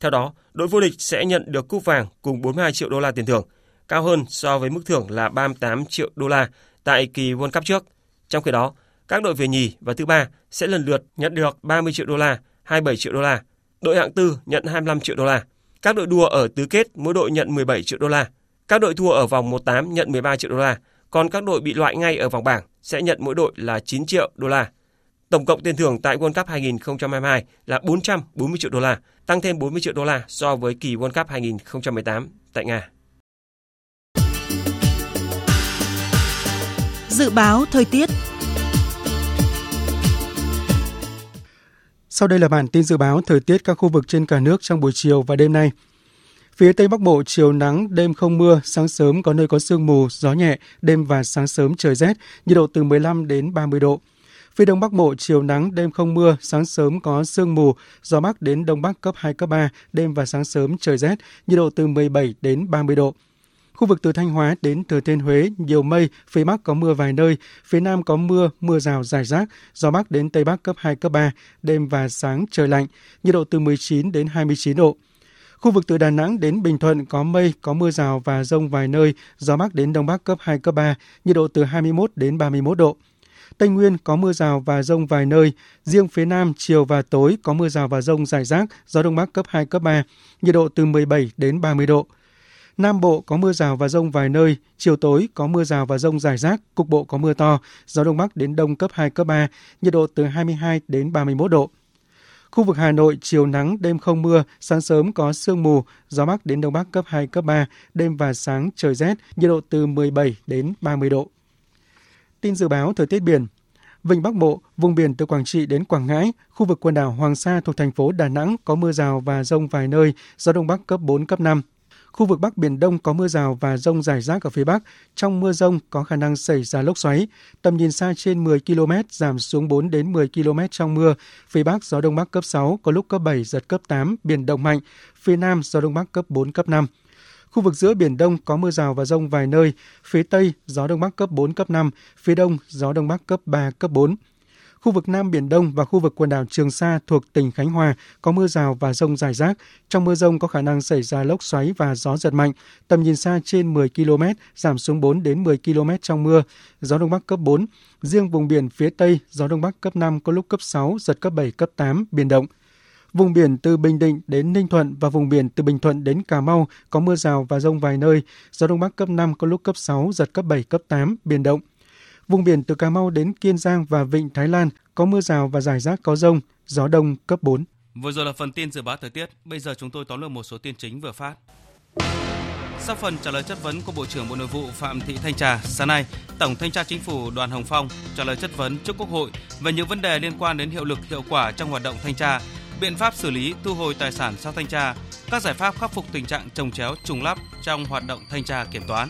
Speaker 41: Theo đó, đội vô địch sẽ nhận được cúp vàng cùng 42 triệu đô la tiền thưởng, cao hơn so với mức thưởng là 38 triệu đô la tại kỳ World Cup trước. Trong khi đó, các đội về nhì và thứ ba sẽ lần lượt nhận được 30 triệu đô la, 27 triệu đô la. Đội hạng tư nhận 25 triệu đô la. Các đội đua ở tứ kết mỗi đội nhận 17 triệu đô la. Các đội thua ở vòng 1/8 nhận 13 triệu đô la còn các đội bị loại ngay ở vòng bảng sẽ nhận mỗi đội là 9 triệu đô la. Tổng cộng tiền thưởng tại World Cup 2022 là 440 triệu đô la, tăng thêm 40 triệu đô la so với kỳ World Cup 2018 tại Nga.
Speaker 45: Dự báo thời tiết
Speaker 27: Sau đây là bản tin dự báo thời tiết các khu vực trên cả nước trong buổi chiều và đêm nay. Phía Tây Bắc Bộ chiều nắng, đêm không mưa, sáng sớm có nơi có sương mù, gió nhẹ, đêm và sáng sớm trời rét, nhiệt độ từ 15 đến 30 độ. Phía Đông Bắc Bộ chiều nắng, đêm không mưa, sáng sớm có sương mù, gió Bắc đến Đông Bắc cấp 2, cấp 3, đêm và sáng sớm trời rét, nhiệt độ từ 17 đến 30 độ. Khu vực từ Thanh Hóa đến Thừa Thiên Huế nhiều mây, phía Bắc có mưa vài nơi, phía Nam có mưa, mưa rào rải rác, gió Bắc đến Tây Bắc cấp 2, cấp 3, đêm và sáng trời lạnh, nhiệt độ từ 19 đến 29 độ. Khu vực từ Đà Nẵng đến Bình Thuận có mây, có mưa rào và rông vài nơi, gió Bắc đến Đông Bắc cấp 2, cấp 3, nhiệt độ từ 21 đến 31 độ. Tây Nguyên có mưa rào và rông vài nơi, riêng phía Nam chiều và tối có mưa rào và rông rải rác, gió Đông Bắc cấp 2, cấp 3, nhiệt độ từ 17 đến 30 độ. Nam Bộ có mưa rào và rông vài nơi, chiều tối có mưa rào và rông rải rác, cục bộ có mưa to, gió Đông Bắc đến Đông cấp 2, cấp 3, nhiệt độ từ 22 đến 31 độ. Khu vực Hà Nội chiều nắng, đêm không mưa, sáng sớm có sương mù, gió bắc đến đông bắc cấp 2 cấp 3, đêm và sáng trời rét, nhiệt độ từ 17 đến 30 độ. Tin dự báo thời tiết biển, Vịnh Bắc Bộ, vùng biển từ Quảng Trị đến Quảng Ngãi, khu vực quần đảo Hoàng Sa thuộc thành phố Đà Nẵng có mưa rào và rông vài nơi, gió đông bắc cấp 4, cấp 5. Khu vực Bắc Biển Đông có mưa rào và rông rải rác ở phía Bắc. Trong mưa rông có khả năng xảy ra lốc xoáy. Tầm nhìn xa trên 10 km, giảm xuống 4 đến 10 km trong mưa. Phía Bắc gió Đông Bắc cấp 6, có lúc cấp 7, giật cấp 8, biển động mạnh. Phía Nam gió Đông Bắc cấp 4, cấp 5. Khu vực giữa Biển Đông có mưa rào và rông vài nơi. Phía Tây gió Đông Bắc cấp 4, cấp 5. Phía Đông gió Đông Bắc cấp 3, cấp 4. Khu vực Nam Biển Đông và khu vực quần đảo Trường Sa thuộc tỉnh Khánh Hòa có mưa rào và rông rải rác. Trong mưa rông có khả năng xảy ra lốc xoáy và gió giật mạnh. Tầm nhìn xa trên 10 km, giảm xuống 4 đến 10 km trong mưa. Gió Đông Bắc cấp 4. Riêng vùng biển phía Tây, gió Đông Bắc cấp 5 có lúc cấp 6, giật cấp 7, cấp 8, biển động. Vùng biển từ Bình Định đến Ninh Thuận và vùng biển từ Bình Thuận đến Cà Mau có mưa rào và rông vài nơi. Gió Đông Bắc cấp 5 có lúc cấp 6, giật cấp 7, cấp 8, biển động. Vùng biển từ Cà Mau đến Kiên Giang và Vịnh Thái Lan có mưa rào và rải rác có rông, gió đông cấp 4.
Speaker 1: Vừa rồi là phần tin dự báo thời tiết, bây giờ chúng tôi tóm lược một số tin chính vừa phát. Sau phần trả lời chất vấn của Bộ trưởng Bộ Nội vụ Phạm Thị Thanh Trà, sáng nay, Tổng Thanh tra Chính phủ Đoàn Hồng Phong trả lời chất vấn trước Quốc hội về những vấn đề liên quan đến hiệu lực hiệu quả trong hoạt động thanh tra, biện pháp xử lý thu hồi tài sản sau thanh tra, các giải pháp khắc phục tình trạng trồng chéo trùng lắp trong hoạt động thanh tra kiểm toán.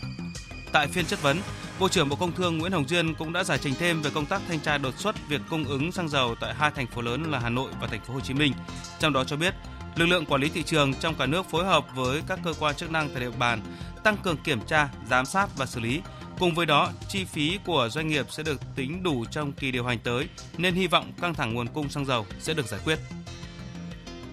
Speaker 1: Tại phiên chất vấn, Bộ trưởng Bộ Công Thương Nguyễn Hồng Diên cũng đã giải trình thêm về công tác thanh tra đột xuất việc cung ứng xăng dầu tại hai thành phố lớn là Hà Nội và thành phố Hồ Chí Minh. Trong đó cho biết, lực lượng quản lý thị trường trong cả nước phối hợp với các cơ quan chức năng tại địa bàn tăng cường kiểm tra, giám sát và xử lý. Cùng với đó, chi phí của doanh nghiệp sẽ được tính đủ trong kỳ điều hành tới, nên hy vọng căng thẳng nguồn cung xăng dầu sẽ được giải quyết.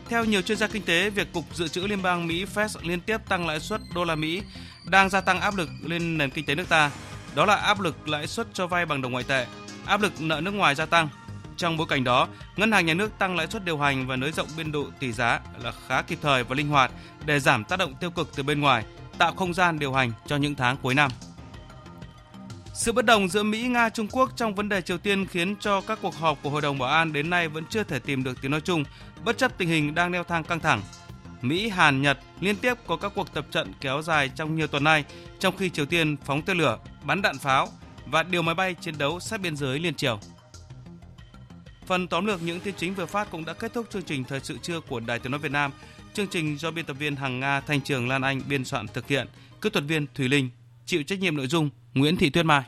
Speaker 1: Theo nhiều chuyên gia kinh tế, việc Cục Dự trữ Liên bang Mỹ Fed liên tiếp tăng lãi suất đô la Mỹ đang gia tăng áp lực lên nền kinh tế nước ta. Đó là áp lực lãi suất cho vay bằng đồng ngoại tệ, áp lực nợ nước ngoài gia tăng. Trong bối cảnh đó, Ngân hàng Nhà nước tăng lãi suất điều hành và nới rộng biên độ tỷ giá là khá kịp thời và linh hoạt để giảm tác động tiêu cực từ bên ngoài, tạo không gian điều hành cho những tháng cuối năm. Sự bất đồng giữa Mỹ, Nga, Trung Quốc trong vấn đề Triều Tiên khiến cho các cuộc họp của Hội đồng Bảo an đến nay vẫn chưa thể tìm được tiếng nói chung, bất chấp tình hình đang leo thang căng thẳng. Mỹ, Hàn, Nhật liên tiếp có các cuộc tập trận kéo dài trong nhiều tuần nay, trong khi Triều Tiên phóng tên lửa, bắn đạn pháo và điều máy bay chiến đấu sát biên giới liên triều. Phần tóm lược những tin chính vừa phát cũng đã kết thúc chương trình thời sự trưa của Đài Tiếng nói Việt Nam. Chương trình do biên tập viên Hằng Nga, Thanh Trường Lan Anh biên soạn thực hiện, kỹ thuật viên Thùy Linh chịu trách nhiệm nội dung Nguyễn Thị Tuyết Mai.